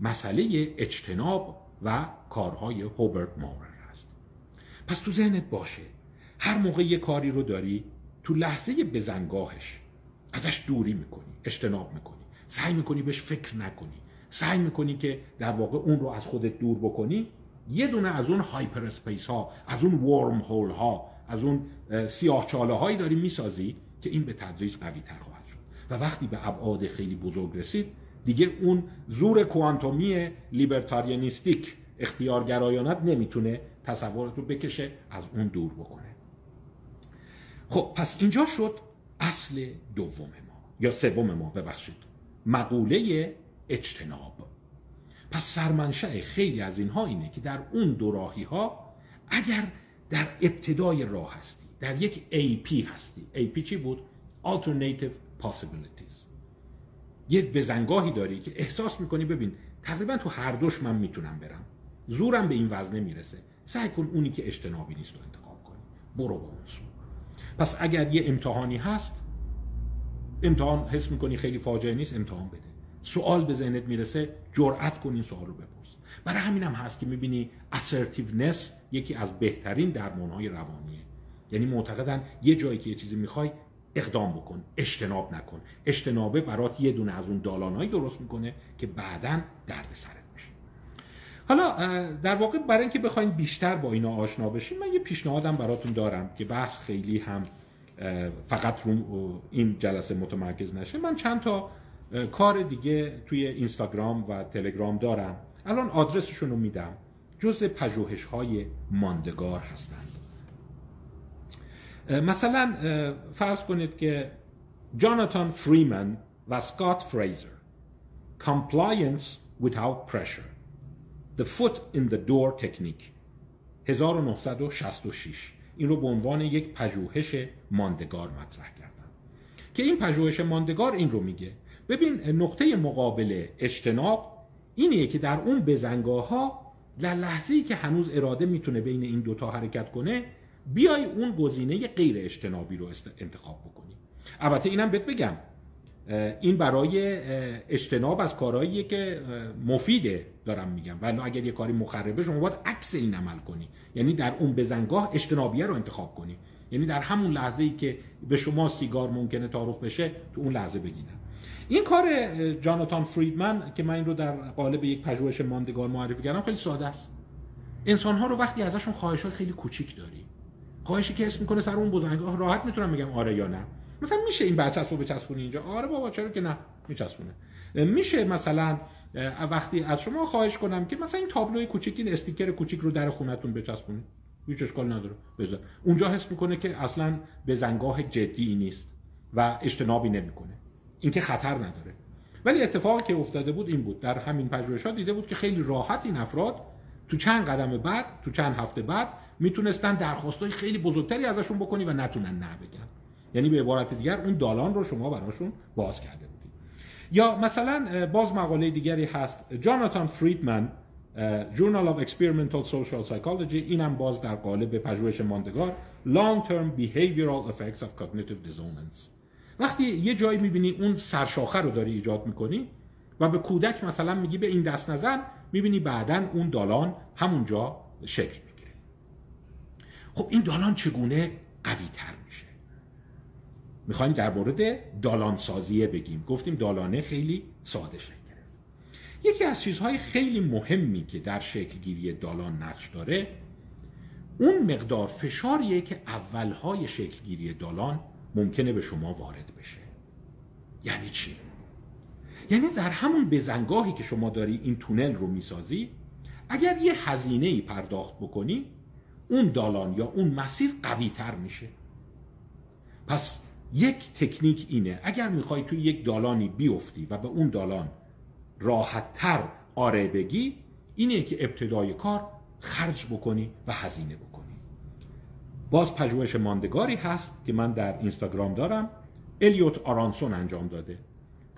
مسئله اجتناب و کارهای هوبرت مورر هست پس تو ذهنت باشه. هر موقع یه کاری رو داری تو لحظه بزنگاهش ازش دوری می‌کنی اجتناب می‌کنی. سعی می‌کنی بهش فکر نکنی. سعی می‌کنی که در واقع اون رو از خودت دور بکنی. یه دونه از اون hyperspace ها از اون wormhole ها از اون سیاه چاله هایی داری می‌سازی که این به تدریج قوی تر خواهد شد. و وقتی به ابعاد خیلی بزرگ رسید دیگه اون زور کوانتومی libertarianistic اختیارگرایانت نمی‌تونه تصورت رو بکشه از اون دور بکنه. خب پس اینجا شد اصل دوم ما یا سوم ما ببخشید. مقوله اجتناب. پس سرمنشأ خیلی از اینها اینه که در اون دو راهی ها اگر در ابتدای راه هستی در یک AP هستی. AP چی بود؟ Alternative Possibilities. یک بزنگاهی داری که احساس می‌کنی ببین تقریبا تو هر دوش من می‌تونم برم. زورم به این وزنه می‌رسه. سعی کن اونی که اجتنابی نیست رو انتخاب کنی. برو با اون سو. پس اگر یه امتحانی هست امتحان حس می‌کنی خیلی فاجعه نیست؟ امتحان بده. سوال به ذهنت می‌رسه جرأت کن این سوال رو بپرس. برای همین هم هست که می‌بینی assertiveness یکی از بهترین درمانهای روانیه. یعنی معتقدن یه جایی که یه چیزی می‌خوای اقدام بکن اجتناب نکن. اجتنابه برات یه دونه از اون دالانهایی درست می‌کنه که بعدا درد سرت میشه. حالا در واقع برای اینکه بخواین بیشتر با اینا آشنا بشین من یه پیشنهادم براتون دارم که بحث خیلی هم فقط رو این جلسه متمرکز نشه. من چند تا کار دیگه توی اینستاگرام و تلگرام دارم. الان آدرسشون رو میدم. جز پژوهش های ماندگار هستند. مثلا فرض کنید که جاناتان فریمن و سکات فریزر. Compliance without pressure. The foot in the door technique. 1966 این رو به عنوان یک پژوهش ماندگار مطرح کردم که این پژوهش ماندگار این رو میگه. ببین نقطه مقابل اجتناب اینه که در اون بزنگاه ها در لحظه ای که هنوز اراده می‌تونه بین این دوتا حرکت کنه بیای اون گزینه غیر اجتنابی رو انتخاب بکنی. البته اینم بهت بگم. این برای اجتناب از کارهاییه که مفیده دارم میگم. ولی اگر یه کاری مخربه شما باید عکس این عمل کنی. یعنی در اون بزنگاه اجتنابیه رو انتخاب کنی. یعنی در همون لحظه ای که به شما سیگار ممکنه تعارف بشه تو اون لحظه بگیرن. این کار جاناتان فریدمن که من این رو در قالب یک پژوهش ماندگار معرفی کردم خیلی ساده است. انسان ها رو وقتی ازشون خواهشات خیلی کوچیک داری خواهشی که اسم می‌کنه سر اون بزنگاه راحت می‌تونم بگم آره یا نه. مثلا میشه این برچسب رو بچسبونی اینجا؟ آره بابا چرا که نه میچسبونه. میشه مثلا وقتی از شما خواهش کنم که مثلا این تابلوی کوچیک این استیکر کوچیک رو در خونتون بچسبونید. هیچ اشکال نداره. بذار. اونجا حس می‌کنه که اصلا به زنگاه جدی نیست و اجتنابی نمی‌کنه. اینکه خطر نداره. ولی اتفاقی که افتاده بود این بود. در همین پژوهشات دیده بود که خیلی راحت این افراد تو چند قدم بعد تو چند هفته بعد می‌تونستن درخواستای خیلی بزرگتری ازشون بکنی و نتونن نه بگن. یعنی به عبارت دیگر اون دالان رو شما براشون باز کرده بودید. یا مثلا باز مقاله دیگری هست جاناتان فریدمن Journal of Experimental Social Psychology. اینم باز در قالب پژوهش ماندگار Long Term Behavioral Effects of Cognitive Dissonance. وقتی یه جایی می‌بینی اون سرشاخه رو داری ایجاد می‌کنی و به کودک مثلا میگی به این دست نزن می‌بینی بعدا اون دالان همونجا شکل می‌گیره. خب این دالان چگونه قوی تر می‌خوایم در مورد دالان سازیه بگیم. گفتیم دالانه خیلی ساده شکل گرفت. یکی از چیزهای خیلی مهمی که در شکلگیری دالان نقش داره اون مقدار فشاریه که اولهای شکلگیری دالان ممکنه به شما وارد بشه. یعنی چی؟ یعنی در همون بزنگاهی که شما داری این تونل رو می‌سازی اگر یه هزینه پرداخت بکنی اون دالان یا اون مسیر قوی تر میشه. پس یک تکنیک اینه. اگر می‌خوای توی یک دالانی بیفتی و به اون دالان راحت تر آره بگی اینه که ابتدای کار خرج بکنی و هزینه بکنی. باز پژوهش ماندگاری هست که من در اینستاگرام دارم. الیوت آرانسون انجام داده.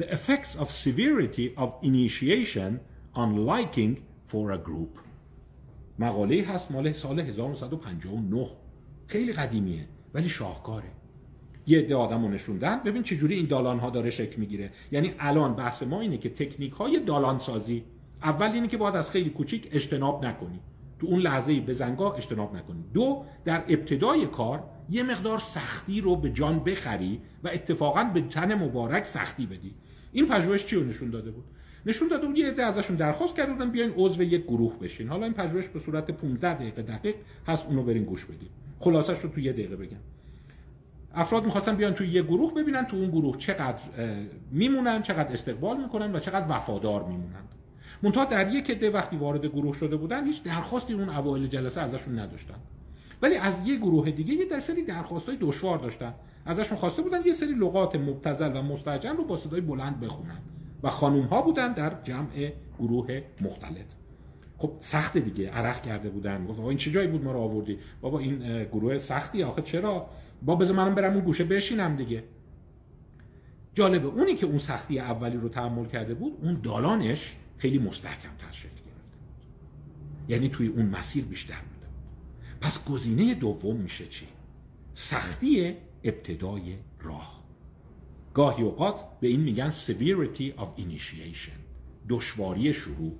The effects of severity of initiation on liking for a group. مقاله هست مال سال 1959 خیلی قدیمیه ولی شاهکاره. یه عده آدم رو نشوندن ببین چجوری این دالان ها داره شکل می‌گیره. یعنی الان بحث ما اینه که تکنیک های دالان سازی اول اینه که باید از خیلی کوچیک اجتناب نکنی. تو اون لحظه به زنگا اجتناب نکنی. دو در ابتدای کار یه مقدار سختی رو به جان بخری و اتفاقا به تن مبارک سختی بدی. این پژوهش چی نشون داده بود؟ نشون داده بود یه عده ازشون درخواست کرده بودن بیاین عضو یک گروه بشین. حالا این پژوهش به صورت 15 دقیقه دقیق هست اونو برین گوش بدید خلاصش رو تو یه دقیقه بگم. افراد می‌خواستن بیان توی یه گروه ببینن تو اون گروه چقدر میمونن چقدر استقبال می‌کنن و چقدر وفادار میمونن. منتها در یک عده وقتی وارد گروه شده بودن هیچ درخواستی اون اوایل جلسه ازشون نداشتن. ولی از یه گروه دیگه یه سری درخواستای دشوار داشتن. ازشون خواسته بودن یه سری لغات مبتذل و مستعجل رو با صدای بلند بخونن و خانوم ها بودن در جمع گروه مختلف خب سخت دیگه. عرق کرده بودن. گفت این چه جایی بود ما رو آوردی؟ بابا این گروه سختی. آخه چرا؟ با بذار منم برم اون گوشه بشینم دیگه. جالبه اونی که اون سختی اولی رو تحمل کرده بود اون دالانش خیلی مستحکم تر شکل گرفته یعنی توی اون مسیر بیشتر بوده پس گزینه دوم میشه چی؟ سختی ابتدای راه. گاهی اوقات به این میگن severity of initiation دشواری شروع.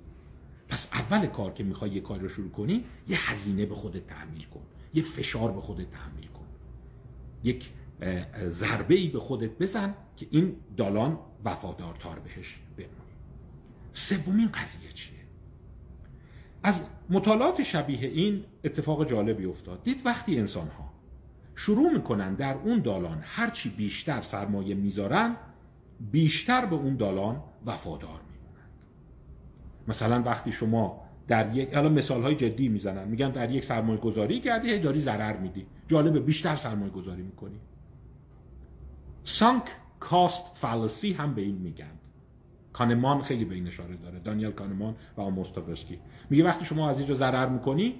پس اول کار که می‌خوای یه کار رو شروع کنی یه هزینه به خودت تحمیل کن یه فشار به خودت تحمیل یک ضربه ای به خودت بزن که این دالان وفادارتار بهش بمونی سومین قضیه چیه؟ از مطالعات شبیه این اتفاق جالبی افتاد. دید وقتی انسان ها شروع می‌کنن در اون دالان هرچی بیشتر سرمایه می‌ذارن بیشتر به اون دالان وفادار میمونند مثلا وقتی شما در یک الان مثال های جدی می‌زنن. میگن در یک سرمایه گذاری کردی داری ضرر میدی. جالبه بیشتر سرمایه گذاری می‌کنی. سانک کاست فالسی هم به این میگن. کانمان خیلی به این اشاره داره. دانیل کانمان و آموستوفسکی میگه وقتی شما از اینجا ضرر می‌کنی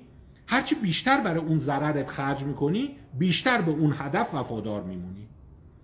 هرچی بیشتر برای اون ضررت خرج می‌کنی بیشتر به اون هدف وفادار میمونی.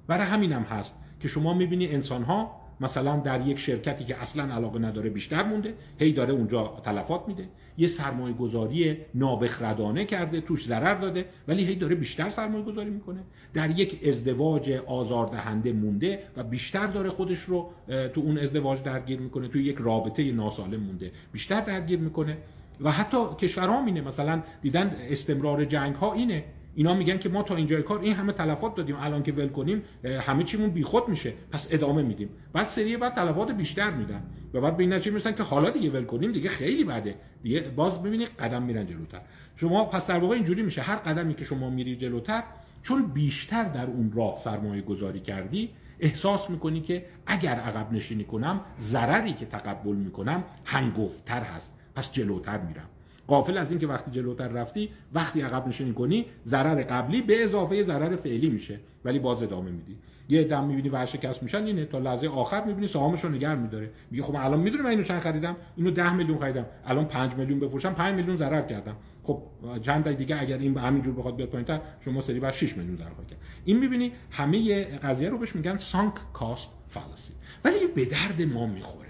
برای همین هم هست که شما می‌بینی انسان ها مثلا در یک شرکتی که اصلا علاقه نداره بیشتر مونده هی داره اونجا تلفات میده. یه سرمایه گذاری نابخردانه کرده توش ضرر داده ولی هی داره بیشتر سرمایه گذاری می‌کنه. در یک ازدواج آزاردهنده مونده و بیشتر داره خودش رو تو اون ازدواج درگیر می‌کنه تو یک رابطه ناسالم مونده. بیشتر درگیر می‌کنه. و حتی کشورها اینه مثلا دیدن استمرار جنگ ها اینه. اینا میگن که ما تا اینجای کار این همه تلفات دادیم. الان که ول کنیم همه چیمون بیخود میشه. پس ادامه میدیم. بعد سری بعد تلفات بیشتر میدن. و بعد به این نتیجه می‌رسن که حالا دیگه ول کنیم دیگه خیلی بده. دیگه باز ببینید قدم میرن جلوتر. شما پس در واقع اینجوری میشه. هر قدمی که شما میری جلوتر چون بیشتر در اون راه سرمایه گذاری کردی احساس می‌کنی که اگر عقب نشینی کنم ضرری که تقبل می‌کنم هنگفتر هست. پس جلوتر میرم. قافل از اینکه وقتی جلوتر رفتی وقتی عقب نشینی کنی ضرر قبلی به اضافه ضرر فعلی میشه ولی باز ادامه میدی. یه دم می‌بینی ورشکست میشن اینه تا لحظه آخر می‌بینی سهامش رو نگه میداره. میگه خب الان می‌دونم من اینو چند خریدم؟ اینو 10 میلیون خریدم. الان 5 میلیون بفروشم 5 میلیون ضرر کردم. خب چند دیگه اگر این به همین جور بخواد بیاد پایینتر شما سری بعد 6 میلیون ضرر کرد. این می‌بینی همه قضیه رو بهش میگن سانک کاست فالسی ولی به درد ما می‌خوره.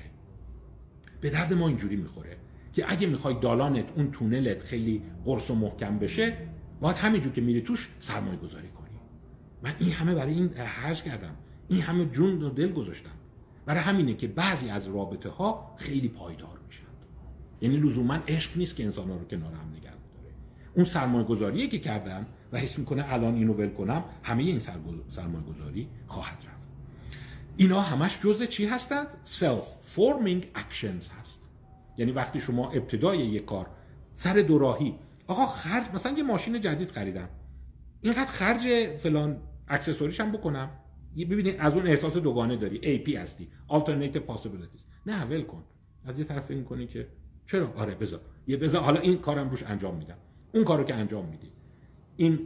به درد ما اینجوری می‌خوره. که اگه می‌خوای دالانت اون تونلت خیلی قرص و محکم بشه باید همینجور که میری توش سرمایه گذاری کنی. من این همه برای این هرج کردم. این همه جون و دل گذاشتم. برای همینه که بعضی از رابطه ها خیلی پایدار میشن. یعنی لزوما عشق نیست که انسان رو کنار هم نگه داره. اون سرمایه گذاریه که کردم و حس می‌کنه الان اینو ول کنم همه این سرمایه گذاری خواهد رفت. اینا همش جزء چی هستند؟ Self forming actions یعنی وقتی شما ابتدای یک کار سر دوراهی آقا خرج مثلا یه ماشین جدید خریدم. اینقدر خرج فلان اکسسوریش هم بکنم. ببینید از اون احساس دوگانه داری. ای پی هستی. Alternative possibilities. نه ول کن. از یه طرف فکر کنی که چرا؟ آره بذار. یه بذار. حالا این کارم روش انجام میدم. اون کارو که انجام میدی. این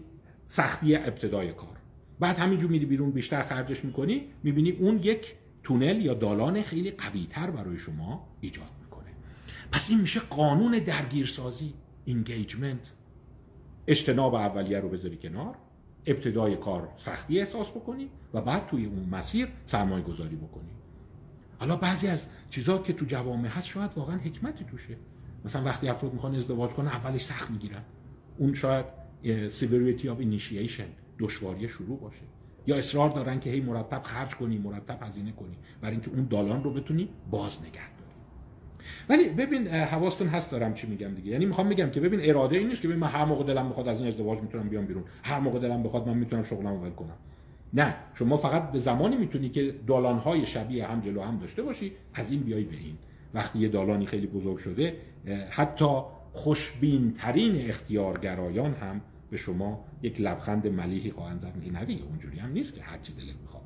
سختی ابتدای کار. بعد همینجور میدی بیرون بیشتر خرجش می‌کنی می‌بینی اون یک تونل یا دالان خیلی قویتر برای شما ایجاد پس این میشه قانون درگیرسازی انگیجمنت اجتناب اولیه رو بذاری کنار ابتدای کار سختی احساس بکنی و بعد توی اون مسیر سرمایه گذاری بکنی. حالا بعضی از چیزها که تو جوامع هست شاید واقعا حکمتی توشه. مثلا وقتی افراد می‌خوان ازدواج کنن اولش سخت می‌گیرن. اون شاید severity of initiation دشواری شروع باشه. یا اصرار دارن که هی مرتب خرج کنی مرتب هزینه کنی. برای اینکه اون دالان رو بتونی باز نگه ولی ببین حواستون هست دارم چی میگم دیگه. یعنی می‌خوام میگم که ببین اراده این نیست که ببین من هر موقع دلم بخواد از این ازدواج می‌تونم بیام بیرون. هر موقع دلم بخواد من می‌تونم شغلمو ول کنم. نه شما فقط به زمانی می‌تونی که دالانهای شبیه هم جلو هم داشته باشی از این بیای به این. وقتی یه دالانی خیلی بزرگ شده حتی خوشبین ترین اختیارگرایان هم به شما یک لبخند ملیحی خواهند زد. میگه نه دیگه اونجوری هم نیست که هر چی دلت می‌خواد.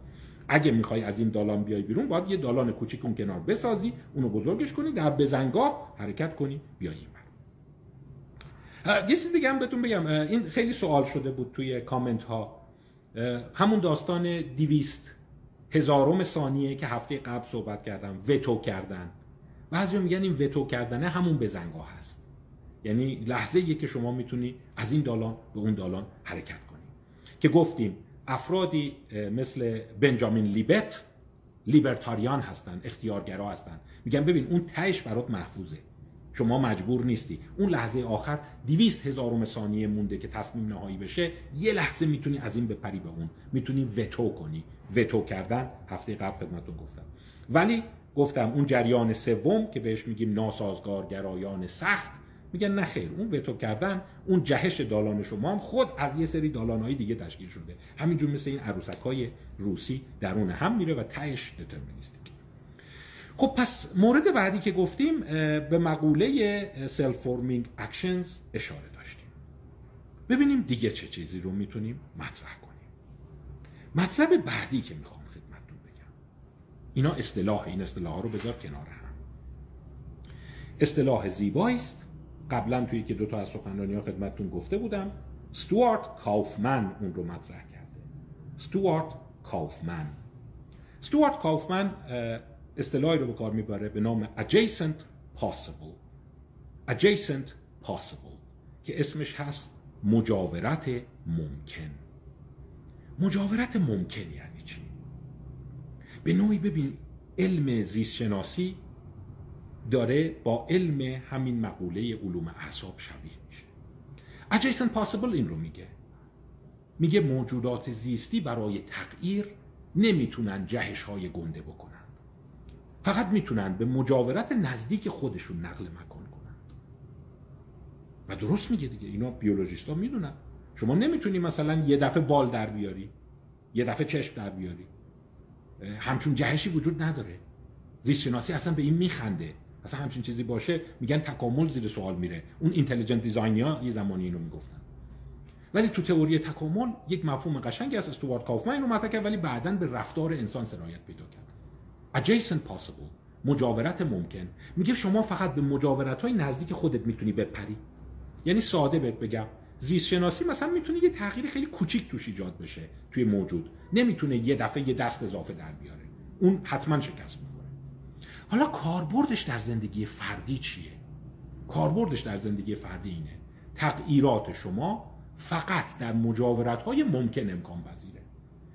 اگه می‌خوای از این دالان بیای بیرون باید یه دالان کوچیک اون کنار بسازی اونو بزرگش کنی در بزنگاه حرکت کنی بیای این یه چیز دیگه هم بهتون بگم. این خیلی سوال شده بود توی کامنت ها همون داستان دیویست هزارم ثانیه که هفته قبل صحبت کردم وتو کردن. بعضی میگن این وتو کردنه همون بزنگاه هست. یعنی لحظه که شما می‌تونی از این دالان به اون دالان حرکت کنی. که گفتیم افرادی مثل بنجامین لیبت لیبرتاریان هستن اختیارگرا هستن. میگن ببین اون تهش برات محفوظه. شما مجبور نیستی. اون لحظه آخر دیویست هزارم ثانیه مونده که تصمیم نهایی بشه یه لحظه می‌تونی از این بپری به اون. می‌تونی وتو کنی. وتو کردن هفته قبل خدمتتون گفتم. ولی گفتم اون جریان سوم که بهش میگیم ناسازگارگرایان سخت میگن نه خیر اون وتو کردن اون جهش دالان شما هم خود از یه سری دالانهای دیگه تشکیل شده. همینجور مثل این عروسک های روسی درون هم میره و تهش دترمینیستیک خب پس مورد بعدی که گفتیم به مقوله self-forming actions اشاره داشتیم. ببینیم دیگه چه چیزی رو می‌تونیم مطرح کنیم. مطلب بعدی که می‌خوام خدمتتون بگم. اینا اصطلاح این اصطلاح رو بذار کنار هم. اصطلاح زیبایی است قبلا توی که دو تا از سخنرانی ها خدمتتون گفته بودم استوارت کافمن اون رو مطرح کرده. ستوارت کافمن. ستوارت کافمن اصطلاحی رو به کار می‌بره به نام adjacent possible. Adjacent possible که اسمش هست مجاورت ممکن. مجاورت ممکن یعنی چی؟ به نوعی ببین علم زیست شناسی داره با علم همین مقوله علوم اعصاب شبیه میشه. adjacent possible این رو میگه. میگه موجودات زیستی برای تغییر نمی‌تونن جهش های گنده بکنن. فقط می‌تونن به مجاورت نزدیک خودشون نقل مکان کنند و درست میگه دیگه. اینا بیولوژیست ها می‌دونن. شما نمی‌تونی مثلا یه دفعه بال در بیاری یه دفعه چشم در بیاری. همچون جهشی وجود نداره. زیست شناسی اصلا به این میخنده. اصلا همچین چیزی باشه میگن تکامل زیر سوال میره. اون اینتلیجنت دیزاینیا یه زمانی اینو می‌گفتن. ولی تو تئوری تکامل یک مفهوم قشنگی از استوارت کافمن اینو کرد ولی بعدا به رفتار انسان سرایت پیدا کرد. adjacent possible مجاورت ممکن. میگه شما فقط به مجاورت های نزدیک خودت می‌تونی بپری. یعنی ساده بهت بگم زیست شناسی مثلا می‌تونه یه تغییر خیلی کوچیک توش ایجاد بشه توی موجود. نمی‌تونه یه دفعه یه دست اضافه در بیاره. اون حتما شکست. حالا کاربردش در زندگی فردی چیه؟ کاربردش در زندگی فردی اینه. تغییرات شما فقط در مجاورت های ممکن امکان پذیره.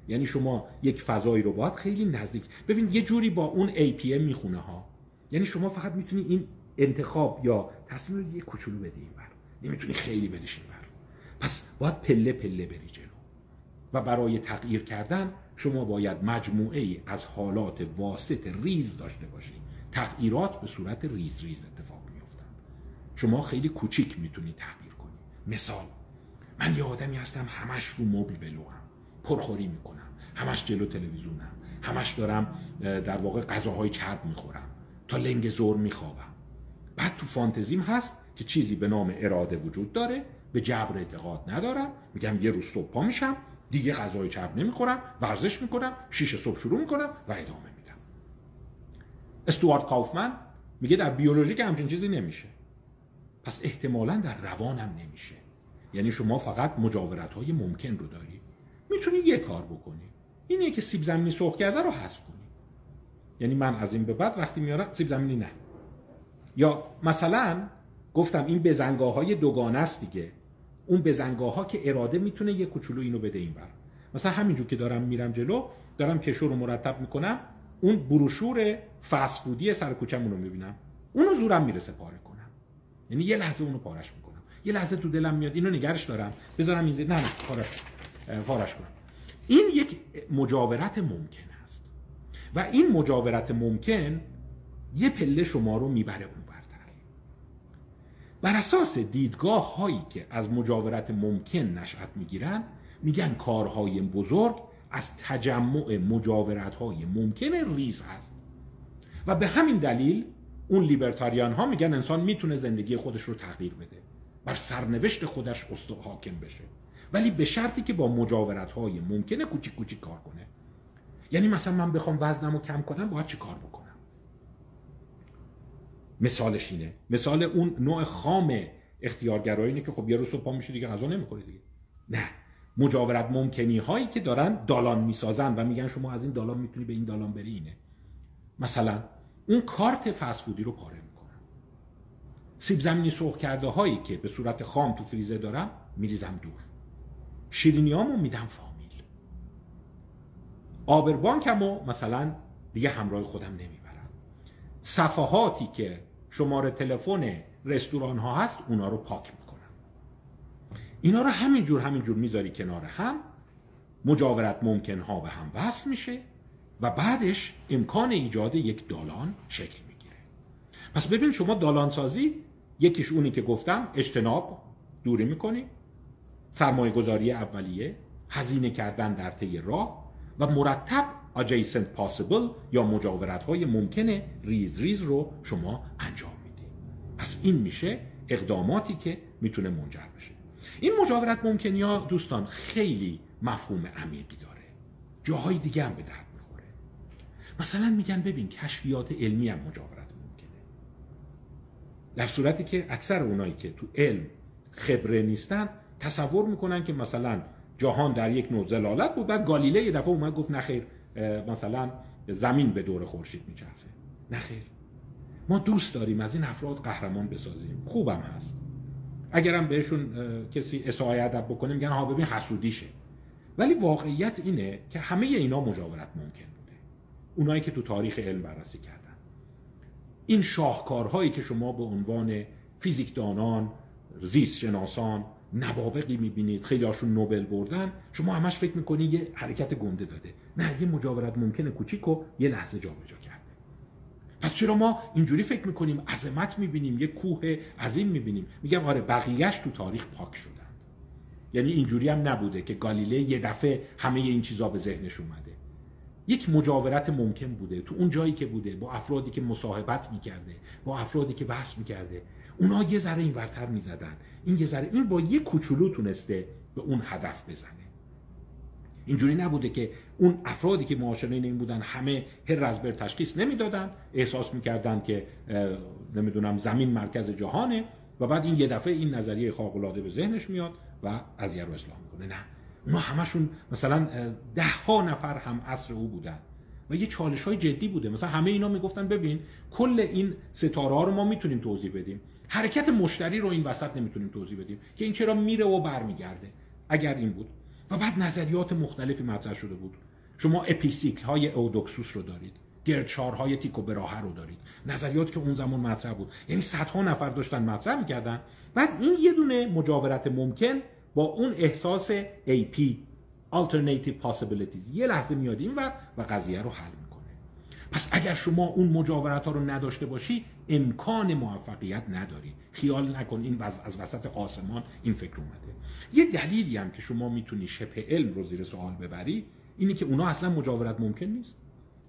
یعنی شما یک فضایی رو باید خیلی نزدیک. ببین یه جوری با اون APM می‌خونه ها. یعنی شما فقط می‌تونی این انتخاب یا تصمیم رو یه کوچولو بدی اینور نمی‌تونی خیلی بریش اینور پس باید پله پله بری جلو. و برای تغییر کردن شما باید مجموعه ای از حالات واسط ریز داشته باشی. تغییرات به صورت ریز ریز اتفاق میفتن شما خیلی کوچیک می‌تونی تغییر کنی. مثال من یه آدمی هستم همش رو مبل ولو هم. پرخوری می‌کنم. همش جلو تلویزیونم همش دارم در واقع غذاهای چرب می‌خورم. تا لنگ ظهر میخوابم. بعد تو فانتزیم هست که چیزی به نام اراده وجود داره. به جبر اعتقاد ندارم. میگم یه روز صبح پا میشم. دیگه غذای چرب نمی‌خورم. ورزش می‌کنم. شیش صبح شروع می‌کنم و ادامه. استوارت کافمن میگه در بیولوژی که همچین چیزی نمیشه. پس احتمالا در روانم نمیشه. یعنی شما فقط مجاورت های ممکن رو داری. می‌تونی یه کار بکنی. اینه که سیب زمینی سرخ کرده رو حذف کنی. یعنی من از این به بعد وقتی میارم سیب زمینی نه. یا مثلا گفتم این بزنگاه های دوگانه است دیگه. اون بزنگاه ها که اراده می‌تونه یه کوچولو اینو بده این بر مثلا همینجور که دارم میرم جلو دارم کشو رو مرتب می‌کنم. اون بروشور فسفودی سر کوچمون رو می‌بینم. اونو زورم می‌رسه پاره کنم. یعنی یه لحظه اونو پارش می‌کنم. یه لحظه تو دلم میاد اینو نگرش دارم. بذارم این نه نه پارش پارش کنم. این یک مجاورت ممکن است. و این مجاورت ممکن یه پله شما رو می‌بره بر اساس دیدگاه هایی که از مجاورت ممکن نشأت می‌گیرن میگن کارهای بزرگ از تجمع مجاورت های ممکن ریز هست. و به همین دلیل اون لیبرتاریان ها میگن انسان می‌تونه زندگی خودش رو تغییر بده. بر سرنوشت خودش حاکم بشه. ولی به شرطی که با مجاورت های ممکنه کوچیک کوچیک کار کنه. یعنی مثلا من بخوام وزنم رو کم کنم باید چی کار بکنم؟ مثالش اینه. مثال اون نوع خام اختیارگرایی اینه که خب یه روز صبح پا میشه دیگه غذا نمی‌خوری دیگه. نه. مجاورت ممکنی هایی که دارن دالان می‌سازن و میگن شما از این دالان می‌تونی به این دالان بری اینه. مثلا اون کارت فسفودی رو پاره می‌کنم سیب زمینی سرخ کرده هایی که به صورت خام تو فریزر دارم میریزم دور. شیرینیامو میدم فامیل. آبربانکمو مثلا دیگه همراه خودم نمی‌برم. صفحاتی که شماره تلفن رستوران ها هست اونا رو پاک می‌کنم. اینا رو همینجور همینجور می‌ذاری کنار هم مجاورت ممکن ها به هم وصل میشه و بعدش امکان ایجاد یک دالان شکل می‌گیره. پس ببین شما دالان سازی یکیش اونی که گفتم اجتناب دوری می‌کنی سرمایه گذاری اولیه هزینه کردن در طی راه و مرتب adjacent possible یا مجاورت های ممکنه ریز ریز رو شما انجام می‌دید پس این میشه اقداماتی که می‌تونه منجر بشه. این مجاورت ممکنی ها دوستان؟ خیلی مفهوم عمیقی داره. جاهای دیگه هم به درد می‌خوره. مثلا میگن ببین کشفیات علمی هم مجاورت ممکنه. در صورتی که اکثر اونایی که تو علم خبره نیستن تصور می‌کنن که مثلا جهان در یک نوع زلالت بود بعد گالیله یه دفعه اومد گفت نخیر مثلا زمین به دور خورشید میچرخه. نخیر ما دوست داریم از این افراد قهرمان بسازیم. خوبم هست. اگرم بهشون کسی اساءه ادب بکنه میگن ها ببین حسودیشه. ولی واقعیت اینه که همه اینا مجاورت ممکن بوده. اونایی که تو تاریخ علم بررسی کردن. این شاهکارهایی که شما به عنوان فیزیکدانان زیست شناسان نوابقی می‌بینید خیلی هاشون نوبل بردن شما همش فکر می‌کنی یه حرکت گنده داده. نه یه مجاورت ممکنه کوچیک یه لحظه جابجا کرده پس چرا ما اینجوری فکر می‌کنیم؟ عظمت می‌بینیم یه کوه عظیم می‌بینیم. میگم آره بقیهش تو تاریخ پاک شدند. یعنی اینجوری هم نبوده که گالیله یه دفعه همه این چیزا به ذهنش اومده. یک مجاورت ممکن بوده. تو اون جایی که بوده با افرادی که مصاحبت می‌کرده با افرادی که بحث می‌کرده اونا یه ذره این ورتر می‌زدن. این یه ذره این با یه کوچولو تونسته به اون هدف بزنه. اینجوری نبوده که اون افرادی که معاشرین این بودن همه هر رزبر تشخیص نمی‌دادن احساس می‌کردن که نمی‌دونم زمین مرکز جهانه و بعد این یه دفعه این نظریه خارق به ذهنش میاد و قضیه رو اصلاح می‌کنه. نه. اونا همشون مثلا ده ها نفر هم عصر او بودن و یه چالش های جدی بوده. مثلا همه اینا می‌گفتن ببین کل این ستاره ها رو ما می‌تونیم توضیح بدیم. حرکت مشتری رو این وسط نمی‌تونیم توضیح بدیم که این چرا میره و برمیگرده. اگر این بود. و بعد نظریات مختلفی مطرح شده بود. شما اپیسیکل های اودوکسوس رو دارید. گردشارهای تیکو براهه رو دارید. نظریات که اون زمان مطرح بود. یعنی صدها نفر داشتن مطرح می‌کردن. بعد این یه دونه مجاورت ممکن با اون احساس AP Alternative Possibilities. یه لحظه میاد این و و قضیه رو حل پس اگر شما اون مجاورت ها رو نداشته باشی امکان موفقیت نداری. خیال نکن این از وسط آسمان این فکر اومده. یه دلیلی هم که شما می‌تونی شبه علم رو زیر سوال ببری اینه که اونا اصلا مجاورت ممکن نیست.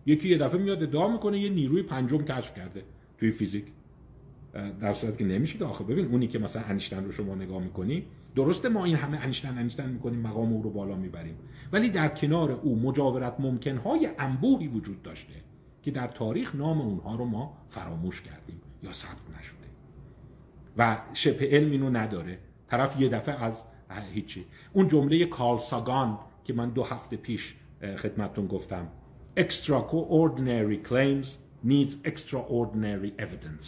یکی یه دفعه میاد ادعا می‌کنه یه نیروی پنجم کشف کرده توی فیزیک. در صورتی که نمیشه که آخه ببین اونی که مثلا انیشتن رو شما نگاه می‌کنی درسته ما این همه انیشتن انیشتن می‌کنیم مقام او رو بالا می‌بریم. ولی در کنار او مجاورت ممکنهای انبوهی وجود داشته. که در تاریخ نام اونها رو ما فراموش کردیم یا ثبت نشده. و شبه علم اینو نداره. طرف یه دفعه از هیچی. اون جمله کارل ساگان که من دو هفته پیش خدمتتون گفتم. Extraordinary claims needs extraordinary evidence.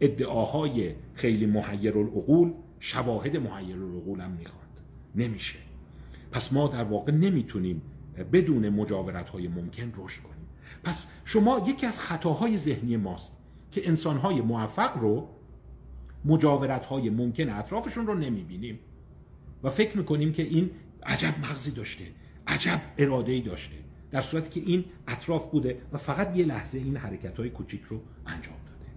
ادعاهای خیلی محیر العقول شواهد محیر العقول هم می‌خواد. نمیشه. پس ما در واقع نمی‌تونیم بدون مجاورت های ممکن رشد کنیم. پس شما یکی از خطاهای ذهنی ماست که انسانهای موفق رو مجاورت های ممکن اطرافشون رو نمی‌بینیم. و فکر می‌کنیم که این عجب مغزی داشته عجب اراده ای داشته در صورتی که این اطراف بوده و فقط یه لحظه این حرکت های کوچیک رو انجام داده.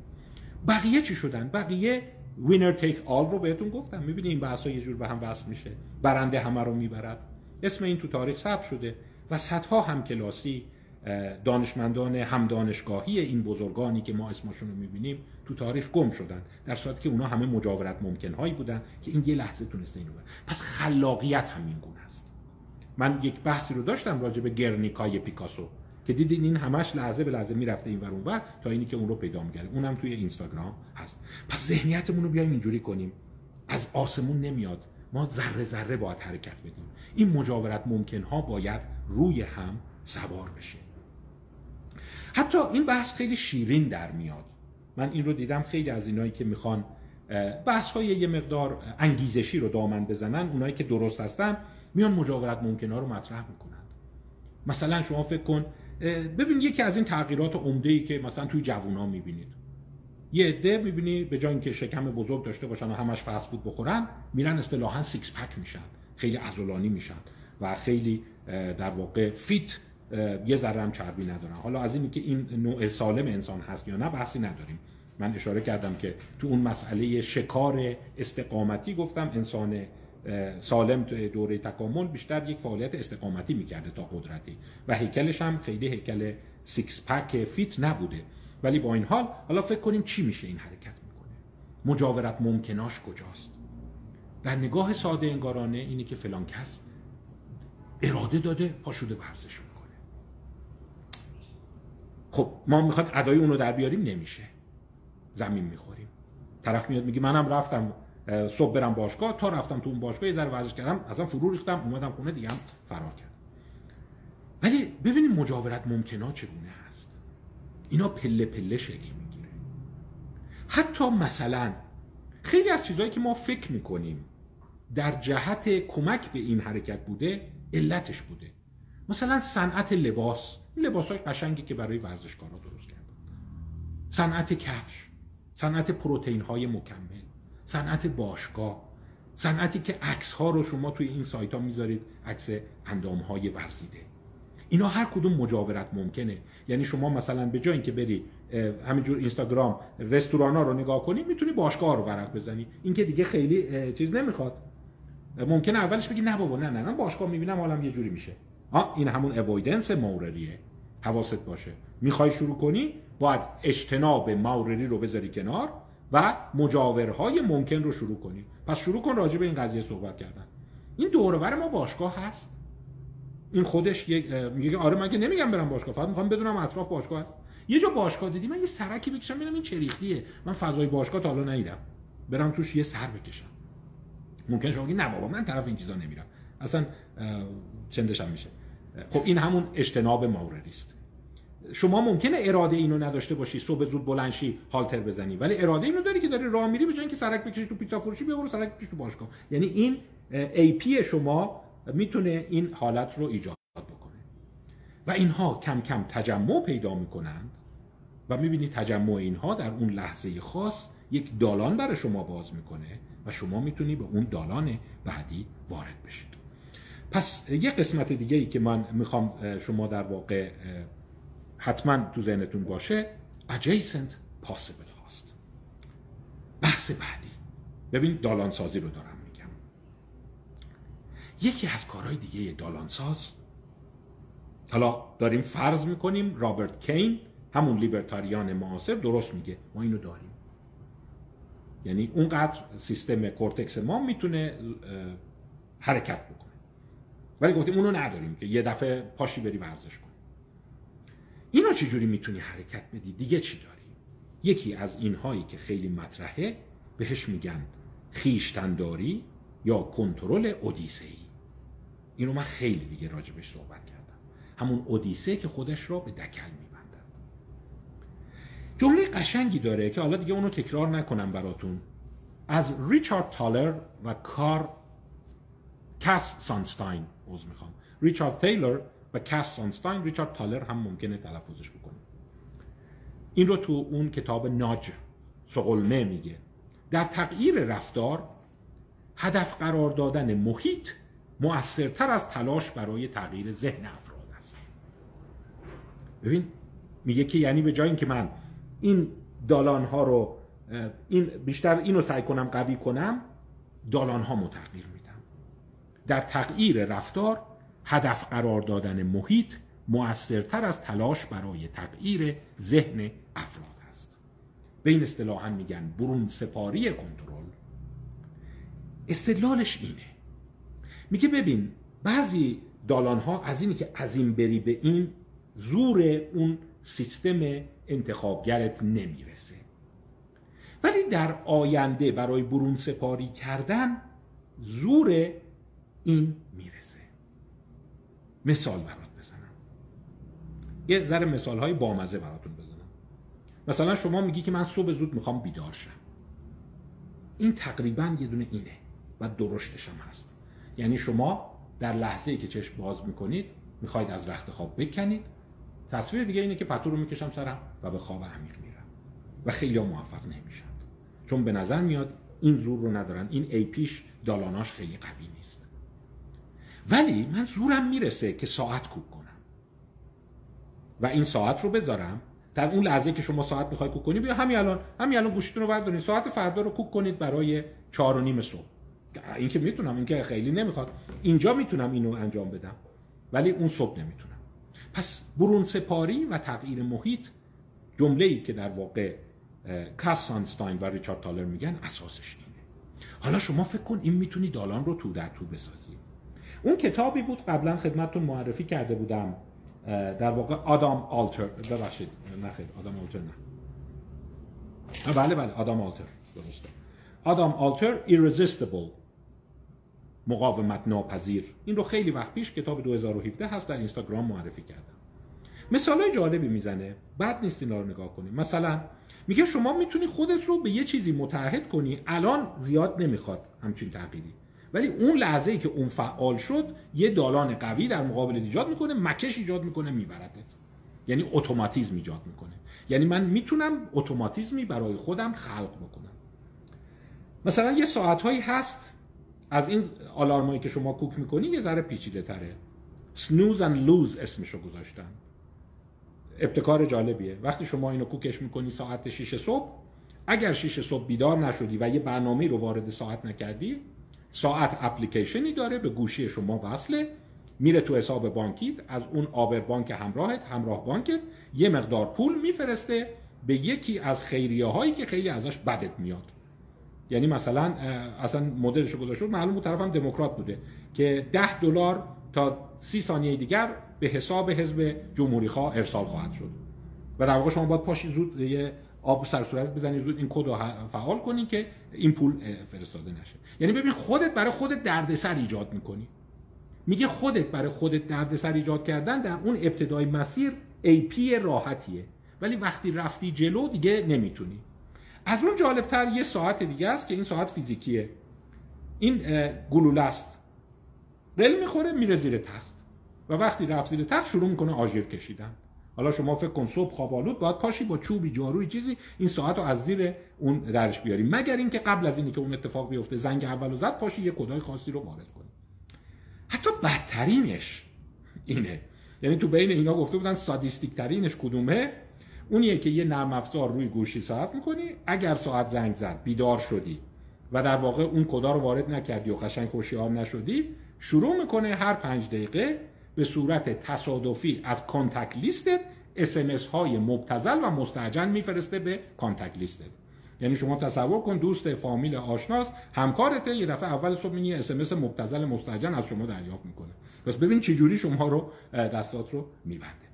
بقیه چی شدن؟ بقیه وینر تیک آل رو بهتون گفتم. می‌بینی این بحث ها یه جور به هم وصل میشه. برنده همه رو می‌برد. اسم این تو تاریخ ثبت شده و صدها هم کلاسی دانشمندان هم دانشگاهی این بزرگانی که ما اسمشون رو می‌بینیم تو تاریخ گم شدن در صورتی که اونا همه مجاورت ممکن هایی بودن که این یه لحظه تونسته اینو پس خلاقیت همین گونه است. من یک بحثی رو داشتم راجع به گرنیکای پیکاسو که دیدین این همش لحظه به لحظه می‌رفته این ور تا اینی که اون رو پیدا میگره اونم توی اینستاگرام هست. پس ذهنیتمون رو بیایم اینجوری کنیم. از آسمون نمیاد. ما ذره ذره باید حرکت بدیم این مجاورت ممکن ها باید روی هم سوار بشه. حتی این بحث خیلی شیرین در میاد. من این رو دیدم خیلی از اینایی که می‌خوان بحث های یه مقدار انگیزشی رو دامن بزنن اونایی که درست هستن میان مجاورت ممکنه رو مطرح می‌کنند مثلا شما فکر کن ببین یکی از این تغییرات عمده ای که مثلا توی جوونا می‌بینید. یه عده می‌بینی به جای اینکه شکم بزرگ داشته باشن و همش fast food بخورن میرن اصطلاحا six pack میشن. خیلی عضلانی میشن و خیلی در واقع fit یه ذره هم چربی ندارن حالا از اینی که این نوع سالم انسان هست یا نه بحثی نداریم. من اشاره کردم که تو اون مسئله شکار استقامتی گفتم انسان سالم دوره تکامل بیشتر یک فعالیت استقامتی می‌کرده تا قدرتی. و هیکلش هم خیلی هیکل six pack fit نبوده. ولی با این حال حالا فکر کنیم چی میشه این حرکت می‌کنه؟ مجاورت ممکناش کجاست؟ در نگاه ساده انگارانه اینی که فلان کس اراده داده پاشوده ورزش خب ما می‌خواد ادای اونو در بیاریم نمیشه. زمین می‌خوریم. طرف میاد میگه منم رفتم صبح برم باشگاه تا رفتم تو اون باشگاه یه ذره ورزش کردم ازم فرو ریختم اومدم خونه دیگه فرار کردم. ولی ببینید مجاورت ممکنا چگونه هست. اینا پله پله شکل می‌گیره. حتی مثلا خیلی از چیزهایی که ما فکر می‌کنیم در جهت کمک به این حرکت بوده علتش بوده. مثلا صنعت لباس. لباس های قشنگی که برای ورزشکارا درست کردن. صنعت کفش. صنعت پروتئین های مکمل. صنعت باشگاه. صنعتی که عکس ها رو شما توی این سایت ها می‌ذارید عکس اندام های ورزیده. اینا هر کدوم مجاورت ممکنه. یعنی شما مثلا به جای اینکه بری همینجور اینستاگرام رستوران ها رو نگاه کنی می‌تونی باشگاه رو ورق بزنی. این که دیگه خیلی چیز نمی‌خواد. ممکنه اولش بگی نه بابا نه نه نه باشگاه می‌بینم حالم یه جوری میشه. آ این همون اوایدنس موردیه حواست باشه. می‌خوای شروع کنی؟ باید اجتناب مورری رو بذاری کنار و مجاورهای ممکن رو شروع کنی. پس شروع کن راجع به این قضیه صحبت کردن. این دورور ما باشگاه هست. این خودش یک آره من که نمیگم برم باشگاه. فقط می‌خوام بدونم اطراف باشگاه هست. یه جا باشگاه دیدی؟ من یه سرکی بکشم ببینم این چریختیه من فضای باشگاه تا حالا ندیدم. برم توش یه سر بکشم. ممکن شما نه بابا من طرف این چیزا نمیرم. اصلا چندشم میشه. خب این همون اجتناب موردی است شما ممکنه اراده اینو نداشته باشی صبح زود بلنشی هالتر بزنی. ولی اراده اینو داری که داری راه میری به جای اینکه سرک بکشی تو پیتا فروشی بیا برو سرک بکش تو باشگاه. یعنی این ای پی شما می‌تونه این حالت رو ایجاد بکنه. و اینها کم کم تجمع پیدا می‌کنند و می‌بینی تجمع اینها در اون لحظه خاص یک دالان برای شما باز می‌کنه و شما می‌تونی به اون دالان بعدی وارد بشید. پس یه قسمت دیگه ای که من می‌خوام شما در واقع حتما تو ذهنتون باشه adjacent possible هاست. بحث بعدی. ببین دالانسازی رو دارم میگم. یکی از کارهای دیگه دالانساز حالا داریم فرض می‌کنیم رابرت کین همون libertarian معاصر درست میگه. ما اینو داریم. یعنی اونقدر سیستم کورتکس ما می‌تونه حرکت بکنه. ولی گفتیم اونو نداریم که یه دفعه پاشی بری ورزش کن اینا چجوری می‌تونی حرکت بدی؟ دیگه چی داری؟ یکی از اینهایی که خیلی مطرحه بهش میگن خویشتنداری یا کنترل اودیسه ای اینو من خیلی دیگه راجبش صحبت کردم. همون اودیسه که خودش را به دکل میبندد. جمله قشنگی داره که حالا دیگه اونو تکرار نکنم براتون. از ریچارد تالر و کار کاس سانستاین عوض می‌خوام. ریچارد تیلر و کاس سانستاین ریچارد تالر هم ممکنه تلفظش بکنه. این رو تو اون کتاب ناج سقلمه میگه. در تغییر رفتار هدف قرار دادن محیط مؤثرتر از تلاش برای تغییر ذهن افراد است. ببین میگه که یعنی به جای اینکه من این دالان ها رو این بیشتر اینو سعی کنم قوی کنم دالان ها تغییر میدم. در تغییر رفتار هدف قرار دادن محیط مؤثرتر از تلاش برای تغییر ذهن افراد است. به این اصطلاحا میگن برون سپاری کنترل. استدلالش اینه. میگه ببین بعضی دالان ها از اینی که از این بری به این زور اون سیستم انتخابگرت نمی‌رسه. ولی در آینده برای برون سپاری کردن زور این می‌رسه. مثال برات بزنم. یه ذره مثال های بامزه براتون بزنم. مثلا شما میگی که من صبح زود می‌خوام بیدار شم. این تقریبا یه دونه اینه و درشتش هم هست. یعنی شما در لحظه ای که چشم باز می‌کنید می‌خواید از رخت خواب بکنید. تصویر دیگه اینه که پتو رو می‌کشم سرم و به خواب عمیق میرم. و خیلی موفق نمیشن. چون به نظر میاد این زور رو ندارن. این ای پیش دالاناش خیلی قوی نیست. ولی من زورم می‌رسه که ساعت کوک کنم. و این ساعت رو بذارم. در اون لحظه که شما ساعت می‌خوای کوک کنید بیا همین الان همین الان گوشتون رو بردارید ساعت فردا رو کوک کنید برای چهار و نیم صبح. این که می‌تونم این که خیلی نمی‌خواد. اینجا می‌تونم اینو انجام بدم ولی اون صبح نمی‌تونم. پس برون سپاری و تغییر محیط جمله ای که در واقع کاس سانستاین و ریچارد تالر میگن اساسش اینه. حالا شما فکر کن این می‌تونی دالان رو تو در تو بسازی. اون کتابی بود قبلا خدمتتون معرفی کرده بودم در واقع آدام آلتر. ببخشید نه خیر آدام آلتر نه. بله بله آدام آلتر. درسته. آدام آلتر Irresistible مقاومت ناپذیر این رو خیلی وقت پیش کتاب 2017 هست در اینستاگرام معرفی کردم. مثال جالبی می‌زنه. بعد نیست اینا رو نگاه کنیم مثلا میگه شما می‌تونی خودت رو به یه چیزی متحد کنی. الان زیاد نمی‌خواد همچین تغییری. ولی اون لحظه ای که اون فعال شد یه دالان قوی در مقابل ایجاد می‌کنه مکش ایجاد می‌کنه میبردت یعنی اتوماتیزم ایجاد می‌کنه. یعنی من می‌تونم اتوماتیزمی برای خودم خلق بکنم. مثلا یه ساعت هایی هست از این آلارمایی که شما کوک می‌کنی یه ذره پیچیده تره. سنوز and لوز اسمشو گذاشتن. ابتکار جالبیه. وقتی شما اینو کوکش می‌کنی ساعت 6 صبح اگر 6 صبح بیدار نشدی و یه برنامه رو وارد ساعت نکردی ساعت اپلیکیشنی داره به گوشی شما وصله. میره تو حساب بانکیت از اون آبر بانک همراهت همراه بانکت یه مقدار پول میفرسته به یکی از خیریه هایی که خیلی ازش بدت میاد. یعنی مثلا اصلا مدلش گذاشته معلوم بود طرفم دموکرات بوده که 10 دلار تا سی ثانیه دیگر به حساب حزب جمهوری خواه ارسال خواهد شد. و در واقع شما باید پاشی زود یه آب سر صورت بزنید زود این کد رو فعال کنی که این پول فرستاده نشه. یعنی ببین خودت برای خودت دردسر ایجاد می‌کنی. میگه خودت برای خودت دردسر ایجاد کردن در اون ابتدای مسیر پی راحتیه. ولی وقتی رفتی جلو دیگه نمی‌تونی. از اون جالبتر یه ساعت دیگه است که این ساعت فیزیکیه. این گلوله است. دل می‌خوره میره زیر تخت. و وقتی رفت زیر تخت شروع می‌کنه آژیر کشیدن. حالا شما فکر کن صبح خواب آلود باید پاشی با چوبی جاروی چیزی این ساعت رو از زیر اون درش بیاری. مگر اینکه قبل از اینی که اون اتفاق بیفته زنگ اول زد پاشی یه کدای خاصی رو وارد کنی. حتی بدترینش اینه. یعنی تو بین اینا گفته بودن سادیستیک ترینش کدومه؟ اونیه که یه نرم افزار روی گوشی ساعت می‌کنی اگر ساعت زنگ زد بیدار شدی و در واقع اون کدا رو وارد نکردی و قشنگ هوشیار نشدی شروع می‌کنه هر پنج دقیقه به صورت تصادفی از contact list ت اسمس های مبتزل و مستعجل میفرسته به کانتکت لیستت. یعنی شما تصور کن دوست فامیل آشناس همکارته یه دفعه اول صبح یه اس ام اس مبتذل مستهجن از شما دریافت می‌کنه. پس ببین چه جوری شما رو دستات رو میبنده.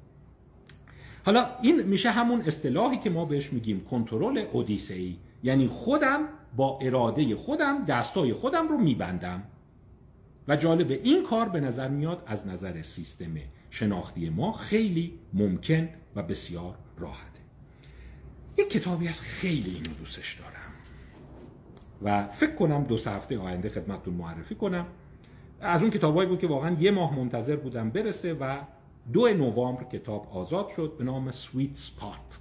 حالا این میشه همون اصطلاحی که ما بهش میگیم کنترل اودیسه‌ای یعنی خودم با اراده خودم دستای خودم رو میبندم. و جالب این کار به نظر میاد از نظر سیستم شناختی ما خیلی ممکن و بسیار راحته. یک کتابی از خیلی اینو دوستش دارم. و فکر کنم دو سه هفته آینده خدمتتون معرفی کنم. از اون کتابایی بود که واقعا یه ماه منتظر بودم برسه و دو نوامبر کتاب آزاد شد به نام سویت سپات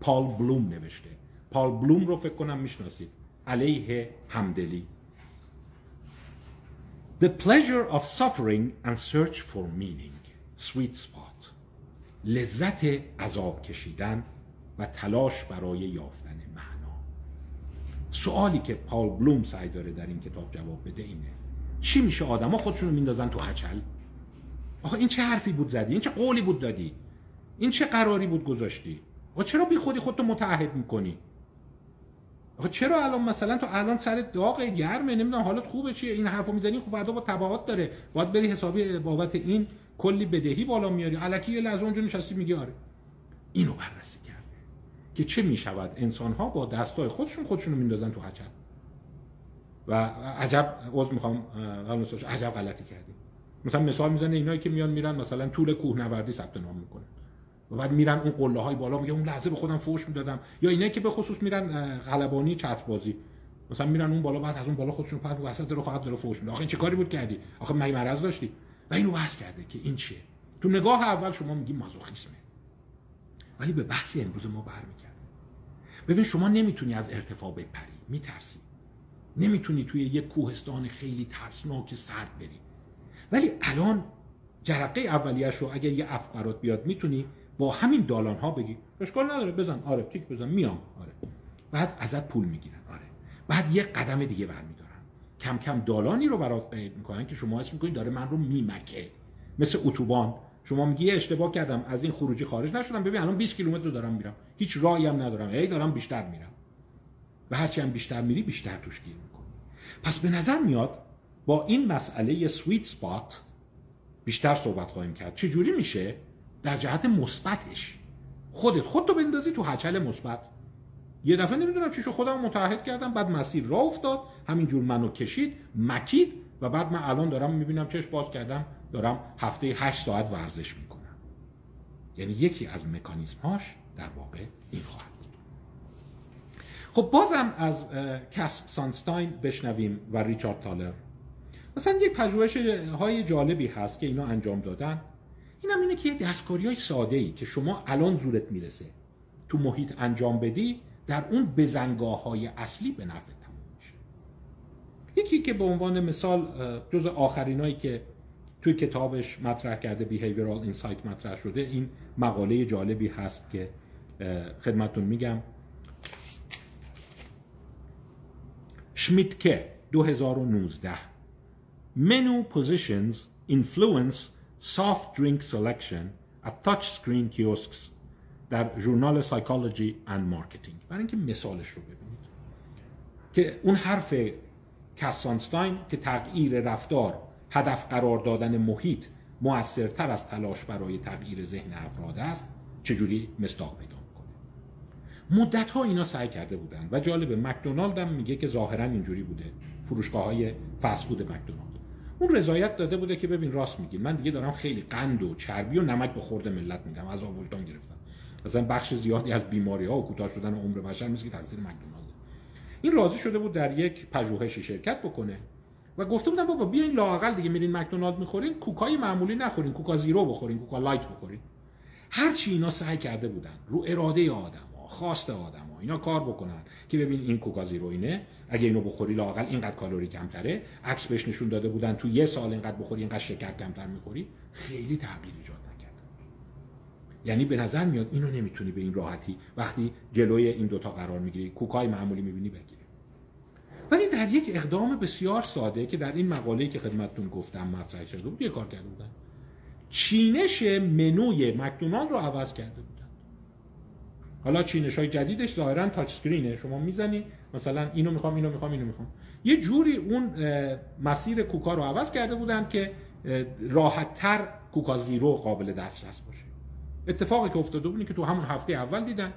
پال بلوم نوشته. پال بلوم رو فکر کنم می‌شناسید. علیه همدلی. The pleasure of suffering and search for meaning. Sweet spot. لذت عذاب کشیدن و تلاش برای یافتن معنا. سوالی که پال بلوم سعی داره در این کتاب جواب بده اینه. چی میشه آدما خودشونو میندازن تو هچل آخه این چه حرفی بود زدی؟ این چه قولی بود دادی؟ این چه قراری بود گذاشتی؟ آخه چرا بی خودی خودتو متعهد می‌کنی؟ آخه چرا الان مثلا تو الان سر داغ گرمه؟ نمی‌دونم حالت خوبه چیه؟ این حرفو می‌زنی خب فردا با تبعات داره. باید بری حسابی بابت این کلی بدهی بالا میاری. الکی یه لحظه اونجا نشستی میگی آره. اینو بررسی کرده. که چه می‌شود؟ انسان ها با دستای خودشون خودشونو میندازن تو هچل و عجب عذر می‌خوام عجب غلطی کردیم مثلا مثال می‌زنه اینایی که میان میرن مثلا طول کوهنوردی ثبت نام می‌کنن. و بعد میرن اون قله های بالا میگه اون لحظه به خودم فوش می‌دادم. یا اینایی که به خصوص میرن غلبانی چت بازی مثلا میرن اون بالا بعد از اون بالا خودشون پرت وسط رو فقط داره فوش میده. آخه چه کاری بود کردی؟ آخه مگه مرض داشتی؟ و اینو بحث کرده که این چیه؟ تو نگاه اول شما میگی مازوخیسمه. ولی به بحث امروز ما برمیگرده ببین شما نمی‌تونی از ارتفاع بپری میترسی. نمی‌تونی توی یک کوهستان خیلی ترسناک سرد بری. ولی الان جرقه اولیش رو اگر یه اپ برات بیاد می‌تونی با همین دالان ها بگی. اشکال نداره بزن. آره تیک بزن. میام. آره. بعد ازت پول می‌گیرن. آره. بعد یه قدم دیگه برمیدارن. کم کم دالانی رو برات قید می‌کنن که شما اسم می‌کنید داره من رو میمکه. مثل اتوبان. شما میگی اشتباه کردم. از این خروجی خارج نشدم. ببین الان 20 کیلومتر دارم میرم. هیچ راهی هم ندارم. ای دارم بیشتر میرم. و هرچی هم بیشتر میری بیشتر توش گیر می‌کنی. پس به نظر میاد با این مسئله سویت سپات بیشتر صحبت خواهیم کرد. چه جوری میشه؟ در جهت مثبتش. خودت خودتو بندازی تو هچل مثبت. یه دفعه نمی‌دونم چی شو خودم متحد کردم بعد مسیر راه افتاد. همینجور منو کشید مکید و بعد من الان دارم می‌بینم چش باز کردم دارم هفته هشت ساعت ورزش می‌کنم. یعنی یکی از مکانیزم هاش در واقع این خواهد بود. خب بازم از کس سانستاین بشنویم و ریچارد تالر. مثلا یک پژوهش های جالبی هست که اینا انجام دادن. این هم اینه که دستکاری های ساده ای که شما الان زورت می‌رسه تو محیط انجام بدی در اون بزنگاه های اصلی به نفع تموم میشه. یکی که به عنوان مثال جز آخرینایی که توی کتابش مطرح کرده Behavioral Insight مطرح شده این مقاله جالبی هست که خدمتون میگم. شمیتکه 2019 Menu positions influence soft drink selection at touchscreen kiosks در ژورنال Psychology and Marketing. برای اینکه مثالش رو ببینید. که اون حرف کس سانستاین که تغییر رفتار هدف قرار دادن محیط موثرتر از تلاش برای تغییر ذهن افراد است چجوری مصداق پیدا می‌کنه؟ مدت ها اینا سعی کرده بودن و جالب مکدونالد هم میگه که ظاهرا اینجوری بوده. فروشگاه های فسفود مکدونالد. اون رضایت داده بوده که ببین راست میگی. من دیگه دارم خیلی قند و چربی و نمک به خورده ملت میدم. از وجدان گرفتم. مثلا بخش زیادی از بیماری ها و کوتاه شدن عمر بشر مثل که تاثیر مکدونالد این راضی شده بود در یک پژوهشی شرکت بکنه و گفته بودن بابا بیاین لااقل دیگه میرین مکدونالد می‌خورین کوکای معمولی نخورین کوکا زیرو بخورین کوکا لایت بخورین. هر چی اینا سعی کرده بودن رو اراده آدم ها خواست آدم ها اینا کار بکنن که ببین این کوکا زیرو اینه اگه اینو بخوری لااقل اینقدر کالری کمتره. عکس بهش نشون داده بودن تو یه سال اینقدر بخوری اینقدر شکر کمتر می‌خوری. خیلی تغییر ایجاد نکرد. یعنی به نظر میاد اینو نمی‌تونی به این راحتی وقتی جلوی این دوتا قرار می‌گیری. کوکای معمولی می‌بینی بگیری. ولی در یک اقدام بسیار ساده که در این مقاله‌ای که خدمتتون گفتم مطرح شده بود یه کار کرده بودن. چینش منوی مکدونالد رو عوض کرده بودن. حالا چینش های جدیدش ظاهرا تاچ اسکرینه شما می‌زنی مثلا اینو می‌خوام اینو می‌خوام اینو می‌خوام. یه جوری اون مسیر کوکا رو عوض کرده بودن که راحت تر کوکا زیرو قابل دسترس باشه. اتفاقی که افتاده بود که تو همون هفته اول دیدن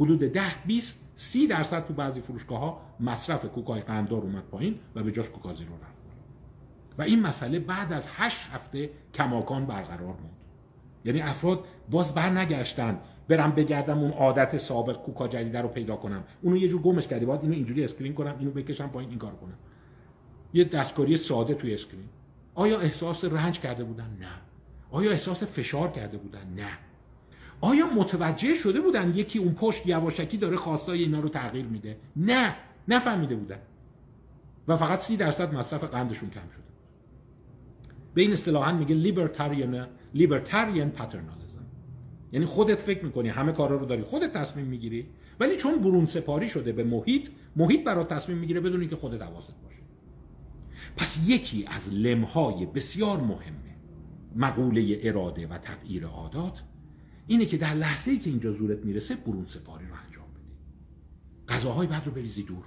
حدود 10 20 30 درصد تو بعضی فروشگاه ها مصرف کوکای قنددار اومد پایین و به جاش کوکا زیرو رفت. و این مسئله بعد از 8 هفته کماکان برقرار موند. یعنی افراد باز بر نگشتن برم بگردم اون عادت سابق کوکا جدیده رو پیدا کنم. اونو یه جور گمش کردی باید اینو اینجوری screen کنم اینو بکشم پایین این کار کنم. یه دستکاری ساده توی screen. آیا احساس رنج کرده بودن؟ نه. آیا احساس فشار کرده بودن؟ نه. آیا متوجه شده بودن یکی اون پشت یواشکی داره خواستای اینا رو تغییر میده؟ نه. نفهمیده بودن. و فقط سی درصد مصرف قندشون کم شده. به این اصطلاحا میگه لیبرتاریان لیبرتاریان پاترنالیسم یعنی خودت فکر می‌کنی همه کارا رو داری خودت تصمیم می‌گیری. ولی چون برون سپاری شده به محیط محیط برات تصمیم می‌گیره بدون اینکه خودت حواست باشه. پس یکی از لمهای بسیار مهمه مقوله اراده و تغییر عادات اینه که در لحظه ای که اینجا زورت می‌رسه برون سپاری رو انجام بدی غذاهای بعد رو بریزی دور.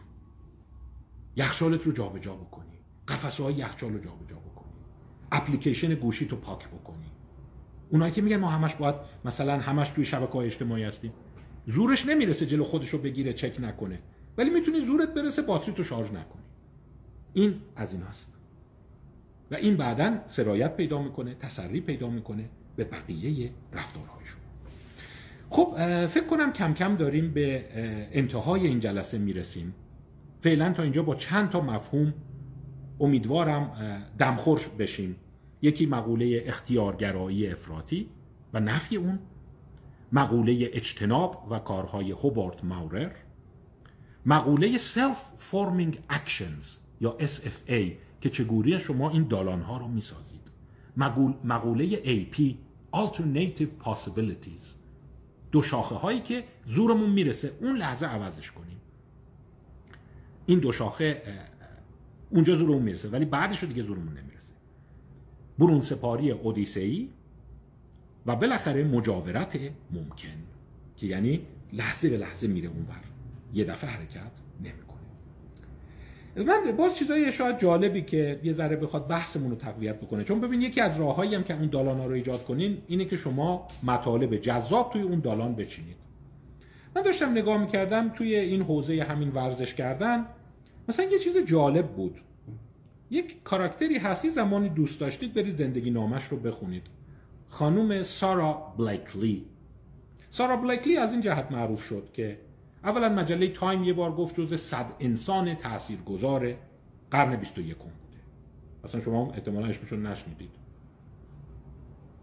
یخچالت رو جابجا بکنی. قفسه یخچال رو جابجا بکنی. اپلیکیشن گوشی تو پاک بکنی. اونایی که میگن ما همش باید مثلا همش توی شبکه های اجتماعی هستیم. زورش نمی‌رسه جلو خودش رو بگیره چک نکنه. ولی می‌تونی زورت برسه باتری تو شارژ نکنی. این از این است و این بعدا سرایت پیدا می‌کنه تسری پیدا می‌کنه به بقیه رفتارهایشون. خب فکر کنم کم کم داریم به انتهای این جلسه می‌رسیم. فعلا تا اینجا با چند تا مفهوم امیدوارم دمخورش بشیم. یکی مقوله اختیارگرایی افراطی و نفی اون مقوله اجتناب و کارهای هوبارت ماورر مقوله Self Forming Actions یا SFA که چگونه شما این دالان ها رو می‌سازید. مقوله AP Alternative Possibilities. دو شاخه هایی که زورمون می‌رسه. اون لحظه عوضش کنیم. این دو شاخه اونجا زورمون می‌رسه. ولی بعدش رو دیگه زورمون نمی‌رسه. برون سپاری اودیسئی و بالاخره مجاورت ممکن که یعنی لحظه به لحظه میره اونور. یه دفعه حرکت نمی‌کنه. من باز چیزای شاید جالبی که یه ذره بخواد بحثمون رو تقویت بکنه. چون ببین یکی از راههایی هم که اون دالان رو ایجاد کنین اینه که شما مطالب جذاب توی اون دالان بچینید. من داشتم نگاه می‌کردم توی این حوزه همین ورزش کردن مثلا یه چیز جالب بود. یک کاراکتری هستی زمانی دوست داشتید برید زندگی نامش رو بخونید. خانوم سارا بلیکلی. سارا بلیکلی از این جهت معروف شد که اولا مجله تایم یه بار گفت جز صد انسان تاثیرگذار قرن 21 بوده. اصلا شما احتمالا اسمشون نشنیدید.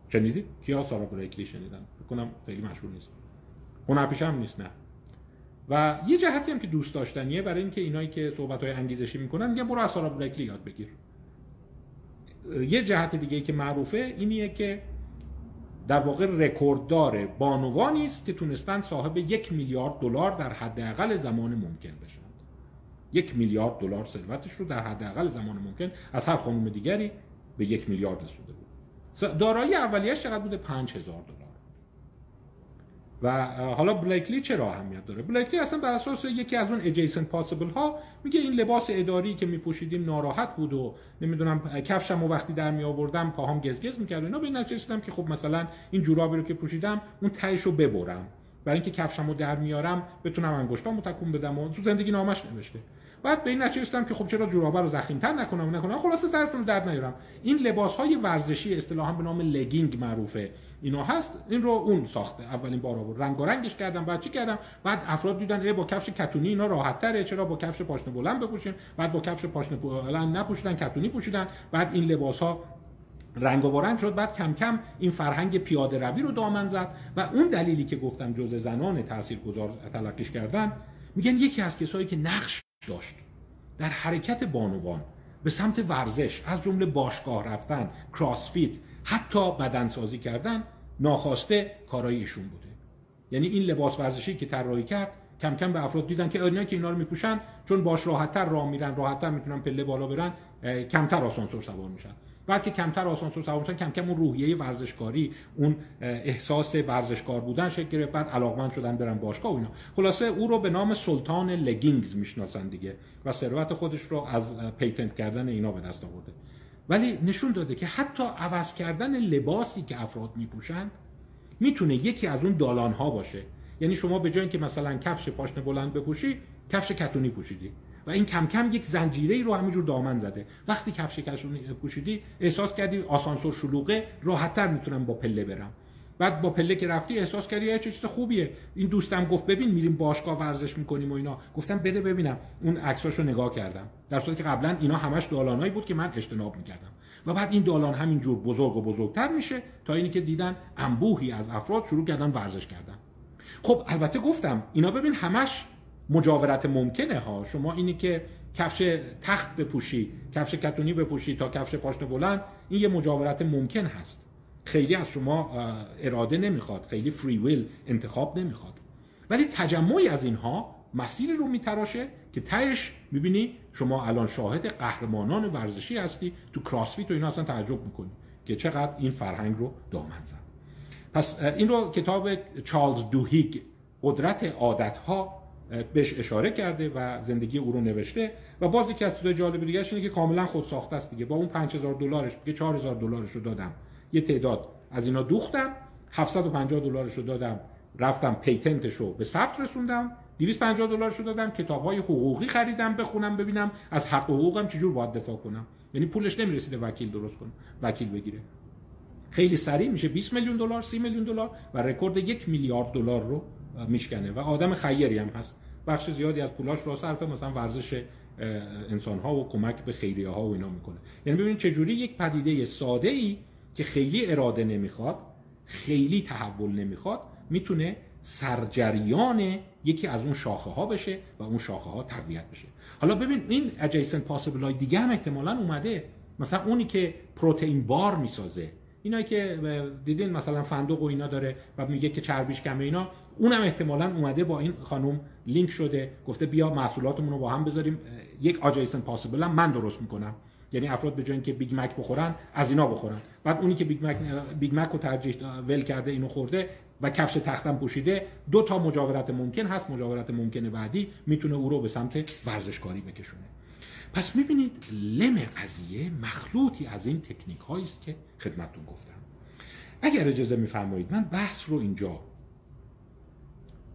شنیدید؟ کیا سارا بریکلی شنیدن؟ فکر کنم خیلی مشهور نیست. هنرپیشه هم نیست نه. و یه جهتی هم که دوست داشتنیه برای اینکه اینایی که صحبت های انگیزشی می‌کنن یه برو از سارا بریکلی یاد بگیر. یه جهت دیگه که معروفه اینیه که در واقع رکورددار بانوانی است که تونستن صاحب یک میلیارد دلار در حداقل زمان ممکن بشن. یک میلیارد دلار ثروتش رو در حداقل زمان ممکن از هر خانم دیگری به یک میلیارد رسوده بود. دارایی اولیش چقدر بوده؟ 5000 دلار. و حالا بلیکلی چرا اهمیت داره؟ بلیکلی اصلا بر اساس یکی از اون ادجیسنت پاسیبل ها میگه این لباس اداری که میپوشیدیم ناراحت بود و نمی‌دونم کفشم و وقتی در می آوردم پاهام گزگز می‌کرد اینا به این که خب مثلا این جورابی رو که پوشیدم اون تهش رو ببرم. برای اینکه کفشم رو در میارم بتونم انگشتامو تکون بدم و تو زندگی نامش نوشته. بعد به این نتیجه که خب چرا جورابه رو ضخیم‌تر نکنم نکنم. خلاصه سرتون رو درد نیارم. این لباس های ورزشی اصطلاحا به نام لگینگ معروفه. اینا هست. این رو اون ساخته. اولین بار آورد. رنگ و رنگش کردم بعد چی کردم بعد افراد دیدن ای با کفش کتونی اینا راحت تره چرا؟ با کفش پاشنه بلند بپوشیم. بعد با کفش پاشنه بلند نپوشیدن کتونی پوشیدن. بعد این لباس ها رنگ و رنگ شد. بعد کم کم این فرهنگ پیاده روی رو دامن زد. و اون دلیلی که گفتم جزء زنان تاثیرگذار تلقیش کردن میگن یکی از کسایی که نقش داشت در حرکت بانوان به سمت ورزش از جمله باشگاه رفتن کراسفیت حتی بدنسازی کردن ناخواسته کارای ایشون بوده. یعنی این لباس ورزشی که طراحی کرد کم کم به افراد دیدن که اینا که اینا رو میپوشن چون باش راحتتر راه میرن راحتتر می‌تونن پله بالا برن کمتر آسانسور سوار میشن. بعد که کمتر آسانسور سوار میشن کم کم اون روحیه ورزشکاری اون احساس ورزشکار بودن شکل گرفت بعد علاقمند شدن برن باشگاه و اینا. خلاصه او رو به نام سلطان leggings می‌شناسن دیگه و ثروت خودش رو از patent کردن اینا به دست آورده. ولی نشون داده که حتی عوض کردن لباسی که افراد میپوشند می‌تونه یکی از اون دالان ها باشه. یعنی شما به جای اینکه مثلا کفش پاشنه بلند بپوشی کفش کتونی پوشیدی. و این کم کم یک زنجیره ای رو همینجور دامن زده. وقتی کفش کتونی پوشیدی احساس کردی آسانسور شلوغه راحتتر می‌تونم با پله برم. بعد با پله که رفتی احساس کردی یه چیز خوبیه. این دوستم گفت ببین میریم باشگاه ورزش می‌کنیم و اینا. گفتم بده ببینم. اون عکساشو نگاه کردم. در صورتی که قبلا اینا همش دالانایی بود که من اجتناب می‌کردم. و بعد این دالان همینجور بزرگ و بزرگتر میشه تا اینی که دیدن انبوهی از افراد شروع کردن ورزش کردن. خب البته گفتم اینا ببین همش مجاورت ممکنه ها. شما اینی که کفش تخت بپوشی کفش کتونی بپوشی تا کفش پاشنه بلند این یه مجاورت ممکن هست. خیلی از شما اراده نمی‌خواد خیلی فری ویل انتخاب نمی‌خواد. ولی تجمعی از اینها مسیری رو میتراشه که تهش می‌بینی شما الان شاهد قهرمانان ورزشی هستی تو کراسفیت و اینا اصلا تعجب می‌کنی که چقدر این فرهنگ رو دامن زد. پس این رو کتاب چارلز دوهیگ قدرت عادت ها بهش اشاره کرده و زندگی او رو نوشته و باز یکی از چیزای جالب دیگه اینه که کاملا خود ساخته است دیگه. با اون 5000 دلارش که 4000 دلارش رو دادم. یه تعداد. از اینا دوختم 750 دلارش رو دادم. رفتم پیتنتش رو به ثبت رسوندم. 250 دلارش رو دادم کتابای حقوقی خریدم بخونم ببینم. از حق و حقوقم چجور باید دفاع کنم. یعنی پولش نمی‌رسیده وکیل درست کنه وکیل بگیره. خیلی سریع میشه 20 میلیون دلار 30 میلیون دلار و رکورد یک میلیارد دلار رو میشکنه و آدم خیری هم هست. بخش زیادی از پولاش رو صرف مثلا ورزش انسان ها و کمک به خیریه ها و اینا می‌کنه. یعنی ببینید چجوری یک پدیده ساده ای که خیلی اراده نمی‌خواد خیلی تحول نمی‌خواد می‌تونه سرجریان یکی از اون شاخه ها بشه و اون شاخه ها تقویت بشه. حالا ببین این adjacent possible های دیگه هم احتمالا اومده. مثلا اونی که پروتئین بار می‌سازه. اینایی که دیدین مثلا فندق و اینا داره و میگه که چربیش کمه اینا اونم احتمالا اومده با این خانم لینک شده گفته بیا محصولاتمون رو با هم بذاریم. یک adjacent possible هم من درست می‌کنم. یعنی افراد به جای اینکه بیگ مک بخورن از اینا بخورن. بعد اونی که بیگ مک بیگ مک رو ترجیح ول کرده اینو خورده و کفش تختم پوشیده دو تا مجاورت ممکن هست. مجاورت ممکن بعدی می‌تونه او رو به سمت ورزشکاری بکشونه. پس می‌بینید لم قضیه مخلوطی از این تکنیک هایی است که خدمتتون گفتم. اگر اجازه میفرمایید من بحث رو اینجا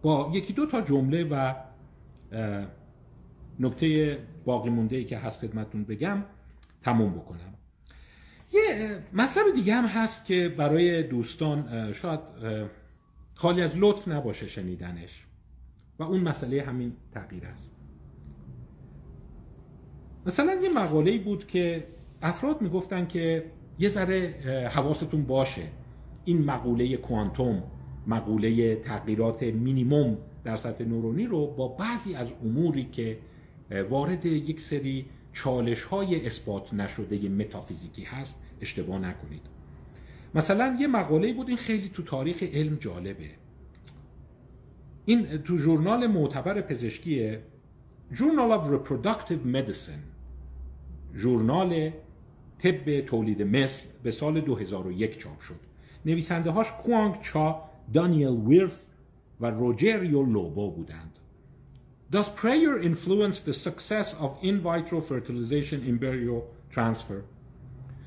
با یکی دو تا جمله و نکته باقی مونده ای که هست خدمتتون بگم. تموم بکنم. یه مطلب دیگه هم هست که برای دوستان شاید خالی از لطف نباشه شنیدنش و اون مسئله همین تغییر است. مثلا یه مقاله بود که افراد می‌گفتن که یه ذره حواستون باشه. این مقوله کوانتوم مقوله تغییرات مینیموم در سطح نورونی رو با بعضی از اموری که وارد یک سری چالش های اثبات نشده متافیزیکی هست اشتباه نکنید. مثلا یه مقاله بود این خیلی تو تاریخ علم جالبه. این تو ژورنال معتبر پزشکی Journal of Reproductive Medicine ژورنال طب تولید مثل به سال 2001 چاپ شد. نویسنده هاش کوانگ چا دانیل ویرف و روجریو لوبو بودند. Does prayer influence the success of in vitro fertilization embryo transfer?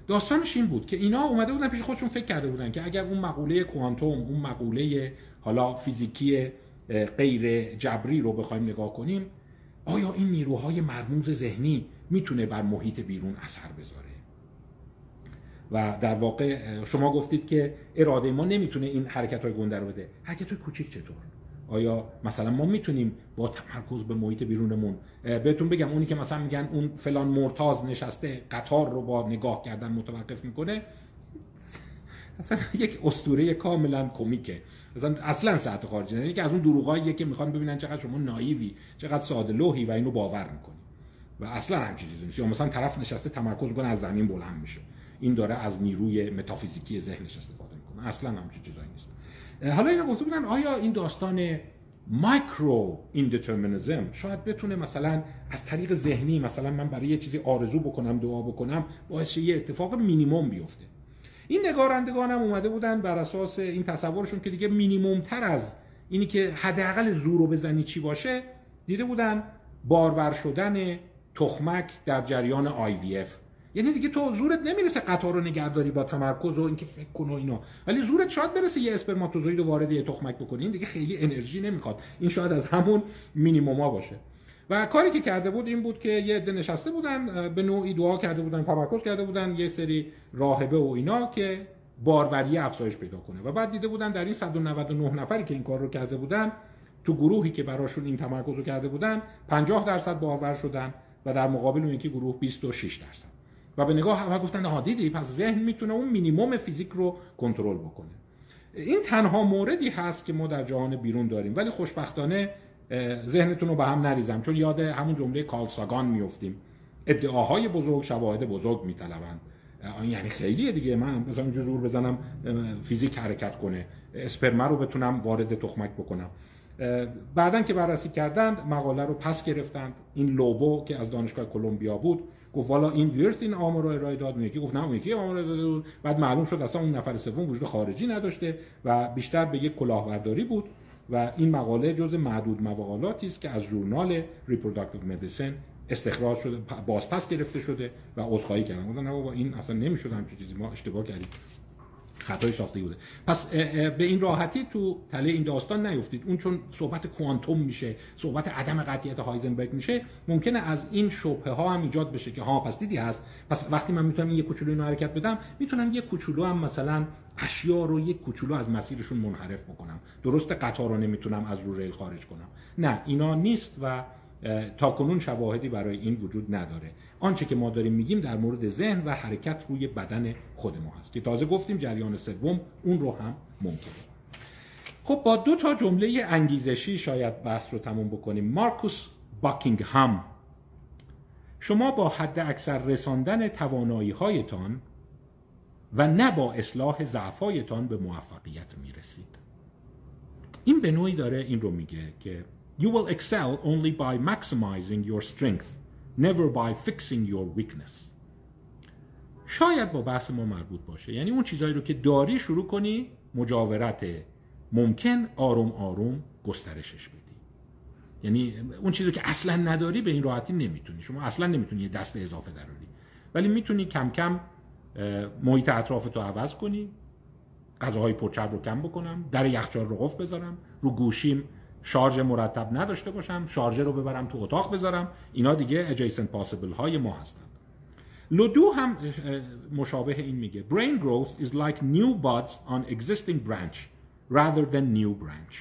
داستانش این بود که اینا اومده بودن پیش خودشون فکر کرده بودن که اگر اون مقوله کوانتوم اون مقوله حالا فیزیکی غیر جبری رو بخوایم نگاه کنیم آیا این نیروهای مرموز ذهنی می‌تونه بر محیط بیرون اثر بذاره؟ و در واقع شما گفتید که اراده ما نمی‌تونه این حرکت های گنده رو بده. حرکت های کوچیک چطور؟ آیا مثلا ما می‌تونیم با تمرکز به محیط بیرونمون بهتون بگم اونی که مثلا میگن اون فلان مرتاز نشسته قطار رو با نگاه کردن متوقف می‌کنه اصلا یک اسطوره کاملا کمیکه. مثلا اصلا ساعت خارجی یعنی که از اون دروغایی که می‌خوان ببینن چقدر شما naive ی چقدر ساده لوحی و اینو باور می‌کنی. و اصلا همچین چیزی نیست. یا مثلا طرف نشسته تمرکز می‌کنه از زمین بلند میشه. این داره از نیروی متافیزیکی ذهنش استفاده می‌کنه. اصلا همچین چیزایی نیست. حالا اینا گفته بودن آیا این داستان micro indeterminism شاید بتونه مثلا از طریق ذهنی مثلا من برای یه چیزی آرزو بکنم دعا بکنم باعث یه اتفاق مینیموم بیفته؟ این نگارندگان هم اومده بودن بر اساس این تصورشون که دیگه مینیموم تر از اینی که حداقل زور رو بزنی چی باشه دیده بودن بارور شدن تخمک در جریان IVF یعنی دیگه تو زورت نمی‌رسه قطار رو نگهداری با تمرکز و اینکه فکر کن و اینا. ولی زورت شاید برسه یه اسپرماتوزوید وارد یه تخمک بکنی. این دیگه خیلی انرژی نمی‌خواد. این شاید از همون مینیموما باشه. و کاری که کرده بود این بود که یه عده نشسته بودن به نوعی دعا کرده بودن تمرکز کرده بودن یه سری راهبه و اینا که باروری افزایش پیدا کنه. و بعد دیده بودن در این 199 نفری که این کار رو کرده بودن تو گروهی که براشون این تمرکز رو کرده بودن 50 درصد بارور شدن و در مقابل اون یکی گروه 26 درصد. و به نگاه همه گفتن ها دیدی پس ذهن می‌تونه اون مینیمم فیزیک رو کنترل بکنه. این تنها موردی هست که ما در جهان بیرون داریم ولی خوشبختانه ذهنتون رو به هم نریزم چون یاد همون جمله کالساگان میفتیم ادعاهای بزرگ شواهد بزرگ میطلبند. یعنی خیلیه دیگه. من مثلا اینجور زور بزنم فیزیک حرکت کنه. اسپرما رو بتونم وارد تخمک بکنم. بعدا که بررسی کردند مقاله رو پس گرفتند. این لوبو که از دانشگاه کلمبیا بود گفت والا این ویرت این آمار رو ارائه داد یکی گفت نه اون یکی آمار رو بعد معلوم شد اصلا اون نفر سوم وجود خارجی نداشته و بیشتر به یک کلاهبرداری بود و این مقاله جز معدود مقالاتی است که از ژورنال Reproductive Medicine استخراج شده بازپس گرفته شده و عذرخواهی کردن. گفتن نه بابا این اصلا نمی‌شد همچین چیزی. ما اشتباه کردیم. خطای ساخته بوده. پس به این راحتی تو تله این داستان نیفتید. اون چون صحبت کوانتوم میشه صحبت عدم قطعیت هایزنبرگ میشه ممکنه از این شبهه ها هم ایجاد بشه که ها پس دیدی هست. پس وقتی من می‌تونم یه کوچولو اینو حرکت بدم می‌تونم یه کوچولو هم مثلا اشیا رو یک کوچولو از مسیرشون منحرف بکنم. درست قطار رو نمی‌تونم از رو ریل خارج کنم. نه اینا نیست و تا کنون شواهدی برای این وجود نداره. آنچه که ما داریم میگیم در مورد ذهن و حرکت روی بدن خود ما هست که تازه گفتیم جریان سوم اون رو هم ممکنه. خب با دو تا جمله انگیزشی شاید بحث رو تموم بکنیم. مارکوس باکینگهام شما با حد اکثر رساندن توانایی هایتان و نه با اصلاح ضعفایتان به موفقیت می‌رسید. این به نوعی داره این رو میگه که You will excel only by maximizing your strength never by fixing your weakness. شاید با بحث ما مربوط باشه. یعنی اون چیزهایی رو که داری شروع کنی مجاورت ممکن آروم آروم گسترشش بدی. یعنی اون چیزی که اصلا نداری به این راحتی نمی‌تونی. شما اصلا نمی‌تونی یه دست اضافه دراری. ولی می‌تونی کم کم محیط اطراف تو عوض کنی غذاهای پرچرب رو کم بکنم در یخچال رو قفل بذارم رو گوشیم شارژ مرتب نداشته باشم شارژر رو ببرم تو اتاق بذارم. اینا دیگه adjacent possible های ما هستند. لودو هم مشابه این میگه. Brain growth is like new buds on existing branch rather than new branch.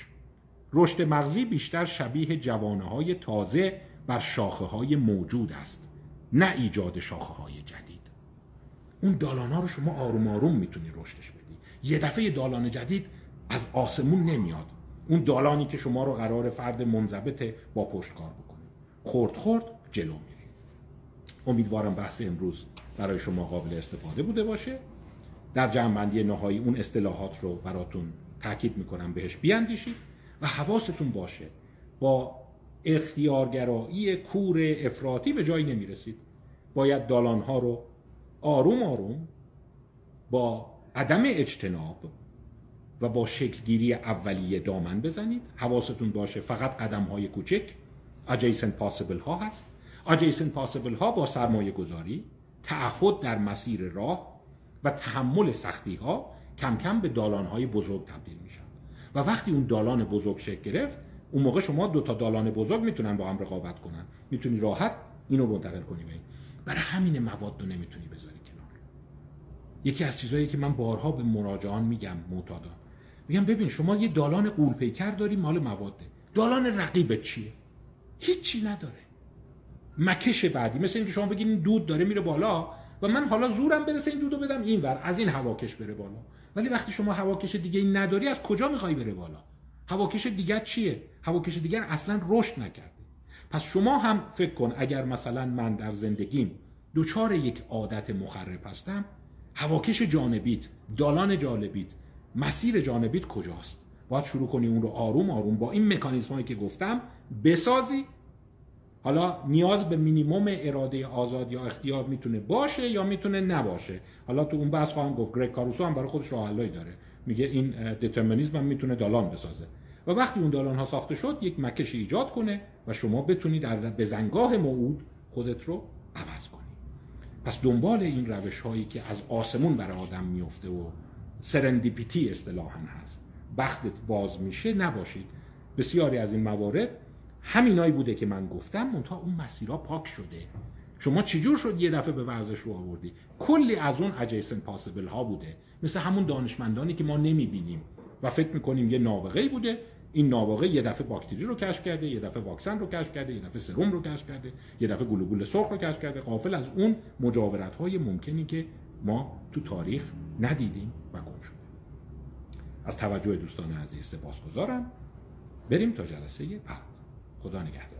رشد مغزی بیشتر شبیه جوانه های تازه بر شاخه های موجود است نه ایجاد شاخه های جدید. اون دالان ها رو شما آروم آروم می‌تونی رشدش بدی. یه دفعه دالان جدید از آسمون نمیاد. اون دالانی که شما رو قرار فرد منضبط با پشت کار بکنه. خورد خورد جلو میری امیدوارم بحث امروز برای شما قابل استفاده بوده باشه. در جمعبندی نهایی اون اصطلاحات رو براتون تاکید می‌کنم بهش بیاندیشید و حواستون باشه با اختیارگرایی کور افراطی به جایی نمی‌رسید. باید دالانها رو آروم آروم با عدم اجتناب و با شکلگیری اولیه دامن بزنید. حواستون باشه فقط قدم های کوچک. Adjacent possible ها هست. Adjacent possible ها با سرمایه گذاری تعهد در مسیر راه و تحمل سختی ها کم کم به دالان های بزرگ تبدیل میشن. و وقتی اون دالان بزرگ شکل گرفت اون موقع شما دو تا دالان بزرگ می‌تونن با هم رقابت کنن. می‌تونی راحت اینو منتقل کنی به این. برای همین مواد رو نمی‌تونی بذاری کنار. یکی از چیزهایی که من بارها به مراجعان میگم معتادا میگم ببین شما یه دالان قولپیکر داری مال مواده. دالان رقیبت چیه؟ هیچی نداره. مکش بعدی. مثل اینکه شما بگید این دود داره میره بالا و من حالا زورم برسه این دودو بدم اینور از این هواکش بره بالا. ولی وقتی شما هواکش دیگه این نداری از کجا می‌خوای بره بالا؟ هواکش دیگه چیه؟ هواکش دیگر اصلا رشد نکرده. پس شما هم فکر کن اگر مثلا من در زندگیم دوچار یک عادت مخرب هستم هواکش جانبیت دالان جانبیت مسیر جانبیت کجاست؟ باید شروع کنی اون رو آروم آروم با این مکانیزم هایی که گفتم بسازی. حالا نیاز به مینیموم اراده آزاد یا اختیار می‌تونه باشه یا می‌تونه نباشه. حالا تو اون بحث خواهم گفت. گریگ کاروسو هم برای خودش راه داره. میگه این دترمینیسم هم می‌تونه دالان بسازه. و وقتی اون دالان ها ساخته شد یک مکش ایجاد کنه و شما بتونید در بزنگاه موعود خودت رو عوض کنی. پس دنبال این روش هایی که از آسمون برای آدم میفته و سرندیپیتی اصطلاحا هست. بختت باز میشه نباشید. بسیاری از این موارد همینایی بوده که من گفتم منتها اون مسیرها پاک شده. شما چجور شد یه دفعه به ورزش رو آوردی؟ کلی از اون اجیسن پاسبل ها بوده. مثل همون دانشمندانی که ما نمی‌بینیم و فکر می‌کنیم یه نابغه بوده. این نابغه یه دفعه باکتری رو کشف کرده یه دفعه واکسن رو کشف کرده یه دفعه سرم رو کشف کرده یه دفعه گلوبول سرخ رو کشف کرده. قافل از اون مجاورت های ممکنی که ما تو تاریخ ندیدیم و گم شده از توجه دوستان عزیز سپاسگزارم. بریم تا جلسه بعد. خدا نگهدار.